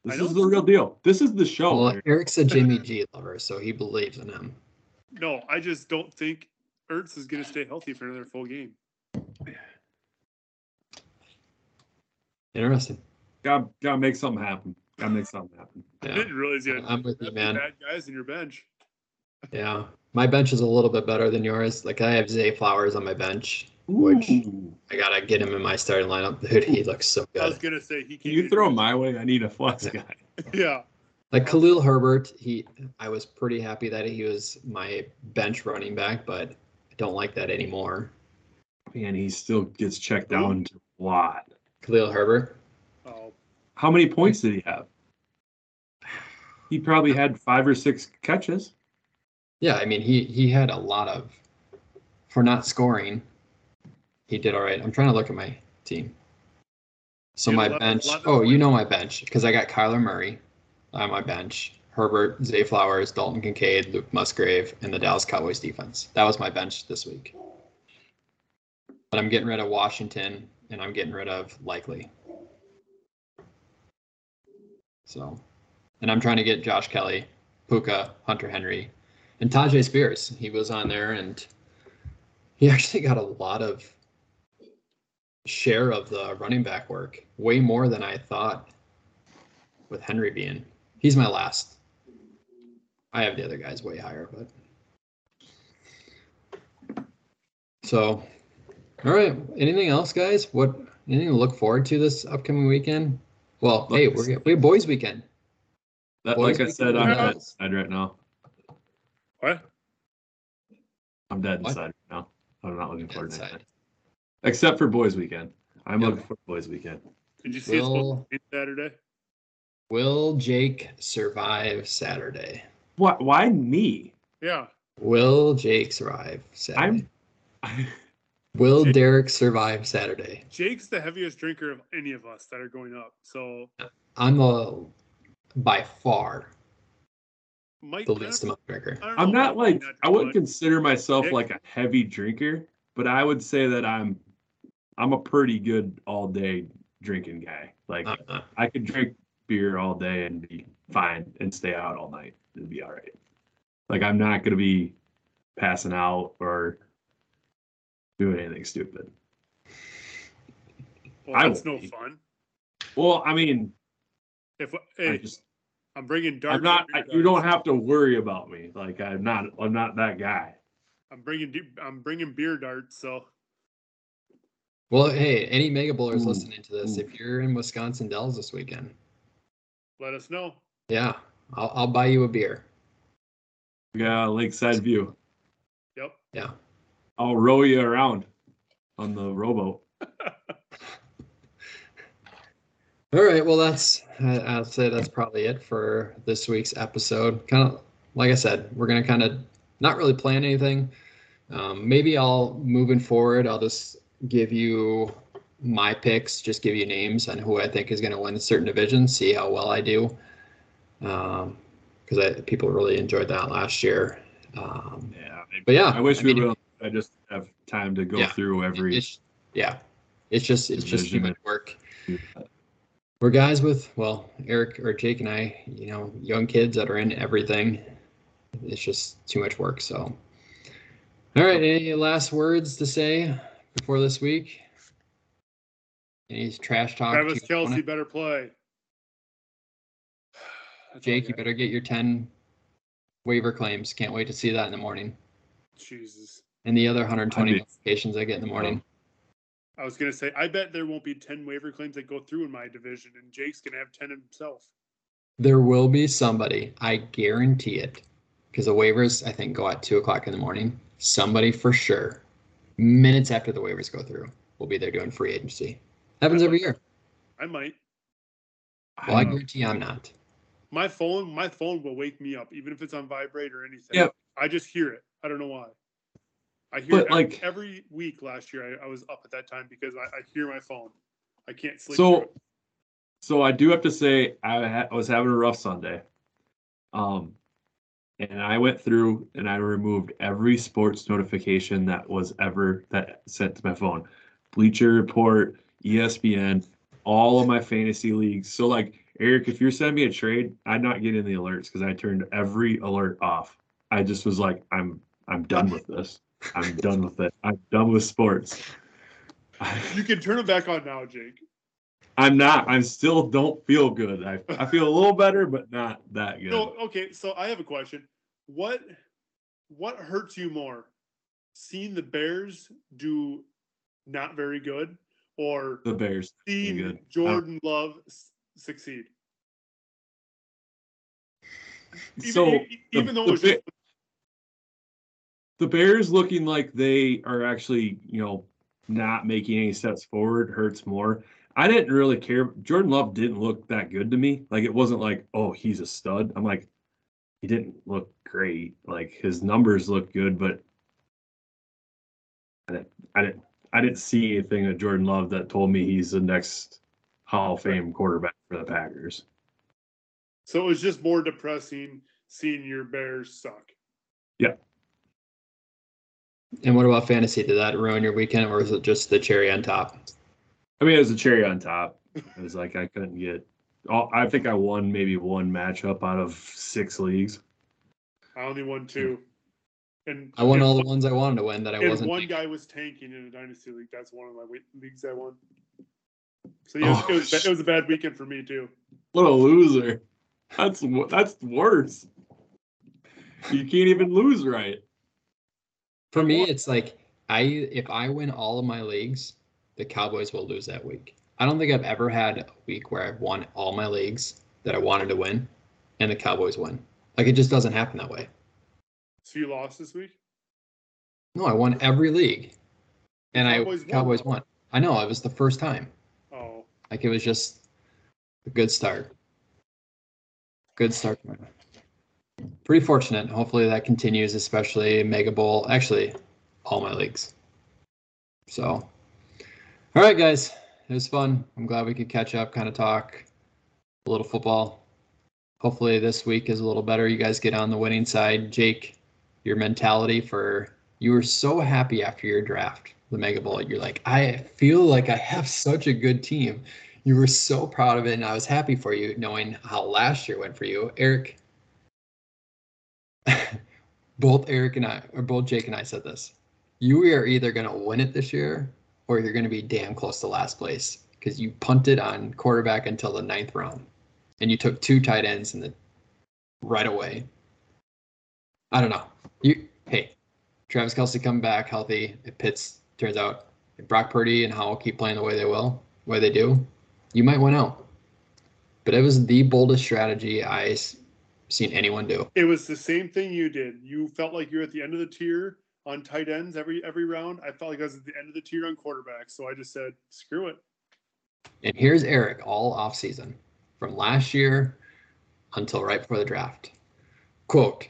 This is the real deal. This is the show.
Well, Eric's a Jimmy G lover, so he believes in him.
No, I just don't think Ertz is going to stay healthy for another full game.
Interesting.
Got gotta make something happen. Gotta make something happen.
I didn't realize you had
I'm with you, man.
many bad guys in your bench.
Yeah, my bench is a little bit better than yours. Like I have Zay Flowers on my bench, which I gotta get him in my starting lineup. Dude, he looks so good.
I was going to say he
Can you throw him my way? I need a flex
Yeah.
guy.
Yeah,
Like Khalil Herbert, he I was pretty happy that he was my bench running back, but I don't like that anymore.
And he still gets checked down to a lot.
Khalil Herbert.
oh,
How many points did he have? He probably had five or six catches.
Yeah, I mean he he had a lot of for not scoring. He did all right. I'm trying to look at my team. So
You
my
11
bench.
11
Oh, you know my bench because I got Kyler Murray on my bench, Herbert, Zay Flowers, Dalton Kincaid, Luke Musgrave, and the Dallas Cowboys defense. That was my bench this week. But I'm getting rid of Washington and I'm getting rid of Likely. So, and I'm trying to get Josh Kelley, Puka, Hunter Henry, and Tyjae Spears. He was on there and he actually got a lot of share of the running back work, way more than I thought with Henry being. He's my last. I have the other guys way higher, but so all right. Anything else, guys? What anything to look forward to this upcoming weekend? Well, hey, we're we have boys weekend.
That,
Boys
like I said, I'm dead inside right now.
What?
I'm dead
What?
inside right now. I'm not looking
Dead
forward to
inside.
it. Except for boys weekend. I'm
Yep.
looking for boys weekend.
Did you see it's
Will-
supposed Saturday?
Will Jake survive Saturday?
Why why me?
Yeah.
Will Jake survive Saturday?
I'm
Will
Jake-
Derek survive Saturday?
Jake's the heaviest drinker of any of us that are going up. So
I'm the by far
Mike,
the least
don't-
amount drinker.
I don't know,
I'm not like
might
I wouldn't consider myself
Nick?
like a heavy drinker, but I would say that I'm I'm a pretty good all day drinking guy. Like
Uh-uh.
I could drink beer all day and be fine and stay out all night. It'd be all right. Like I'm not gonna be passing out or doing anything stupid.
Well, that's no
be.
fun.
Well, I mean,
If
I just,
I'm bringing dark.
I'm not. I, you don't have to worry about me. Like I'm not. I'm not that guy.
I'm bringing. de- I'm bringing beer darts. So
Well, hey, any Mega Bowlers
Ooh,
listening to this,
ooh.
if you're in Wisconsin Dells this weekend,
let us know.
yeah, I'll, I'll buy you a beer.
Yeah, Lakeside View.
Yep.
Yeah.
I'll row you around on the rowboat.
All right. Well, that's I, I'll say that's probably it for this week's episode. Kind of like I said, we're gonna kind of not really plan anything. Um, maybe I'll moving forward. I'll just give you my picks, just give you names on who I think is going to win a certain division. See how well I do, because I people really enjoyed that last year. Um,
Yeah.
but yeah,
I wish
I
we
mean,
would. I just have time to go
Yeah.
through every.
It's, yeah, it's just it's just too much work. We're guys with well, Eric or Jake and I, you know, young kids that are in everything. It's just too much work. So, all right. Any last words to say before this week? Any trash talk?
Travis Kelce
wanna-
better play. That's all
Jake, you better get your ten waiver claims. Can't wait to see that in the morning.
Jesus.
And the other 120
I
notifications I get in the morning.
I was gonna say, I bet there won't be ten waiver claims that go through in my division, and Jake's gonna have ten himself.
There will be somebody, I guarantee it, because the waivers I think go at two o'clock in the morning. Somebody for sure, minutes after the waivers go through, will be there doing free agency. Happens every year.
I might.
Well, I
I don't-
guarantee I'm not.
My phone, my phone will wake me up, even if it's on vibrate or anything.
Yep.
I just hear it. I don't know why. I hear
But,
it every,
like-
every week last year. I, I was up at that time because I, I hear my phone. I can't sleep.
So- So I do have to say I, ha- I was having a rough Sunday. Um, and I went through and I removed every sports notification that was ever that sent to my phone. Bleacher Report, ESPN, all of my fantasy leagues. So like Eric, if you're sending me a trade, I'm not getting the alerts because I turned every alert off. I just was like, I'm I'm done with this. I'm done with it. I'm done with sports.
you can turn it back on now, Jake.
I'm not. I'm still don't feel good. I, I feel a little better, but not that good.
No, okay. So I have a question. What what hurts you more, seeing the Bears do not very good, or
the Bears.
seeing
good.
Jordan Love succeed? Even,
So,
even
the-
though
the
it was just,
The Bears looking like they are actually, you know, not making any steps forward hurts more. I didn't really care. Jordan Love didn't look that good to me. Like it wasn't like, oh, he's a stud. I'm like, he didn't look great. Like his numbers look good, but I didn't, I didn't, I didn't see anything of Jordan Love that told me he's the next Hall of Fame quarterback for the Packers.
so it was just more depressing seeing your Bears suck. Yeah.
And what about fantasy? Did that ruin your weekend, or was it just the cherry on top?
I mean, it was a cherry on top. It was like I couldn't get. all I think I won maybe one matchup out of six leagues.
I only won two, and
I won
and
all the
one-
ones I wanted to win that I
and
wasn't.
one
thinking.
guy was tanking in a dynasty league. That's one of my leagues I won. So yeah, it, was, it, was, it was a bad weekend for me too.
What a loser! That's that's worse. You can't even lose right.
For me, it's like I if I win all of my leagues, the Cowboys will lose that week. I don't think I've ever had a week where I've won all my leagues that I wanted to win and the Cowboys win. Like it just doesn't happen that way.
So you lost this week?
No, I won every league. And
Cowboys
I
won,
Cowboys won. I know, it was the first time. Like it was just a good start. Good start. Pretty fortunate. Hopefully that continues, especially Mega Bowl. Actually, all my leagues. So, all right, guys, it was fun. I'm glad we could catch up, kind of talk a little football. Hopefully this week is a little better. You guys get on the winning side. Jake, your mentality for you were so happy after your draft, the Mega Bowl. You're like, I feel like I have such a good team. You were so proud of it, and I was happy for you, knowing how last year went for you. Eric, both Eric and I, or both Jake and I said this. You are either going to win it this year, or you're going to be damn close to last place because you punted on quarterback until the ninth round, and you took two tight ends in the right away. I don't know. You hey, Travis Kelce come back healthy. If Pitts turns out if Brock Purdy and Howell keep playing the way they will, the way they do, you might win out. But it was the boldest strategy I seen anyone do.
it was the same thing you did. You felt like you're at the end of the tier on tight ends every every round. I felt like I was at the end of the tier on quarterbacks, so I just said, "Screw it."
And here's Eric all off season from last year until right before the draft. Quote,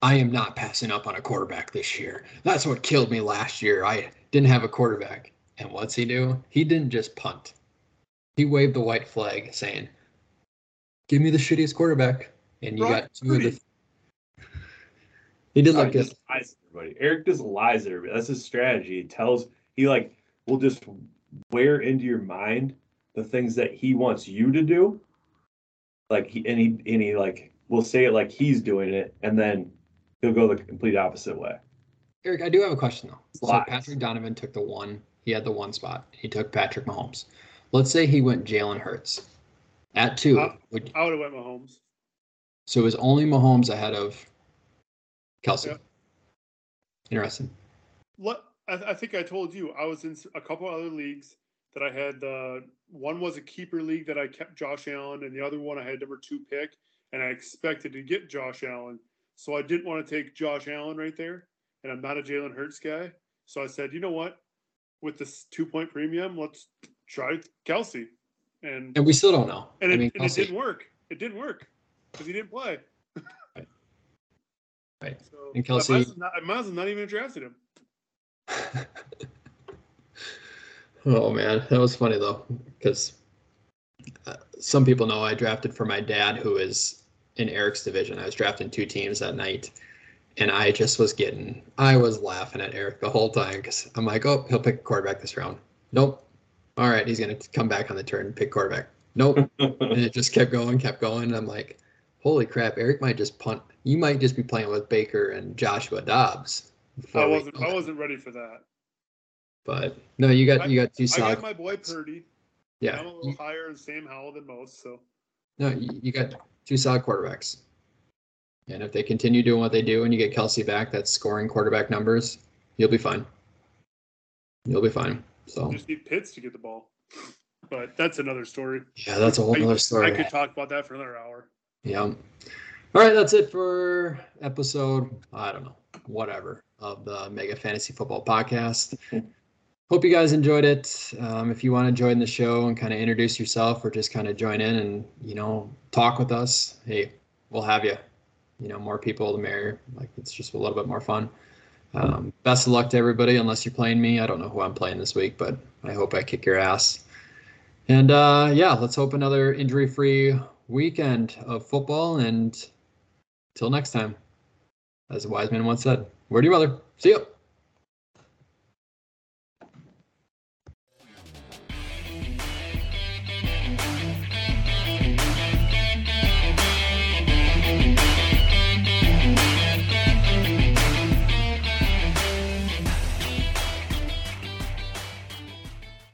I am not passing up on a quarterback this year. That's what killed me last year. I didn't have a quarterback. And what's he do? He didn't just punt. He waved the white flag saying, Give me the shittiest quarterback. And you
Brock
got two of the He did like
this. lies everybody. Eric just lies to everybody. That's his strategy. He tells he like will just wear into your mind the things that he wants you to do. Like he and he and he like will say it like he's doing it, and then he'll go the complete opposite way.
Eric, I do have a question though. So Patrick Donovan took the one. He had the one spot. He took Patrick Mahomes. Let's say he went Jalen Hurts at two.
Uh,
would,
I would have went Mahomes.
so it was only Mahomes ahead of Kelce.
Yep.
Interesting.
What I, I think I told you, I was in a couple other leagues that I had. Uh, one was a keeper league that I kept Josh Allen, and the other one I had number two pick, and I expected to get Josh Allen, so I didn't want to take Josh Allen right there, and I'm not a Jalen Hurts guy, so I said, you know what, with this two point premium, let's try Kelce, and
And we still don't know.
and
I
it,
mean,
and it didn't work. It didn't work because he didn't play.
Right. Right.
So
And
I
Kelce-
might as well not, I might as well not even drafted him.
oh man, that was funny though, because uh, some people know I drafted for my dad, who is in Eric's division. I was drafting two teams that night, and I just was getting, I was laughing at Eric the whole time because I'm like, oh, he'll pick a quarterback this round. Nope. All right, he's gonna come back on the turn and pick quarterback. Nope. and it just kept going, kept going. And I'm like, holy crap, Eric might just punt. You might just be playing with Baker and Joshua Dobbs.
I wasn't. I wasn't ready for that.
But no, you got you got two
I got my boy Purdy.
yeah,
I'm a little higher in Sam Howell than most, so
No, you, you got two solid quarterbacks. And if they continue doing what they do and you get Kelce back, that's scoring quarterback numbers, you'll be fine. You'll be fine. So you
just need Pitts to get the ball. But that's another story.
yeah, that's a whole
I-
other story.
I could talk about that for another hour.
Yeah. All right, that's it for episode, I don't know, whatever, of the Mega Fantasy Football Podcast. Hope you guys enjoyed it. Um, if you want to join the show and kind of introduce yourself or just kind of join in and, you know, talk with us, hey, we'll have you. You know, more people, the merrier. Like, it's just a little bit more fun. Um, best of luck to everybody, unless you're playing me. I don't know who I'm playing this week, but I hope I kick your ass. And uh, yeah, let's hope another injury free weekend of football. And till next time, as a wise man once said, where do you mother. See you.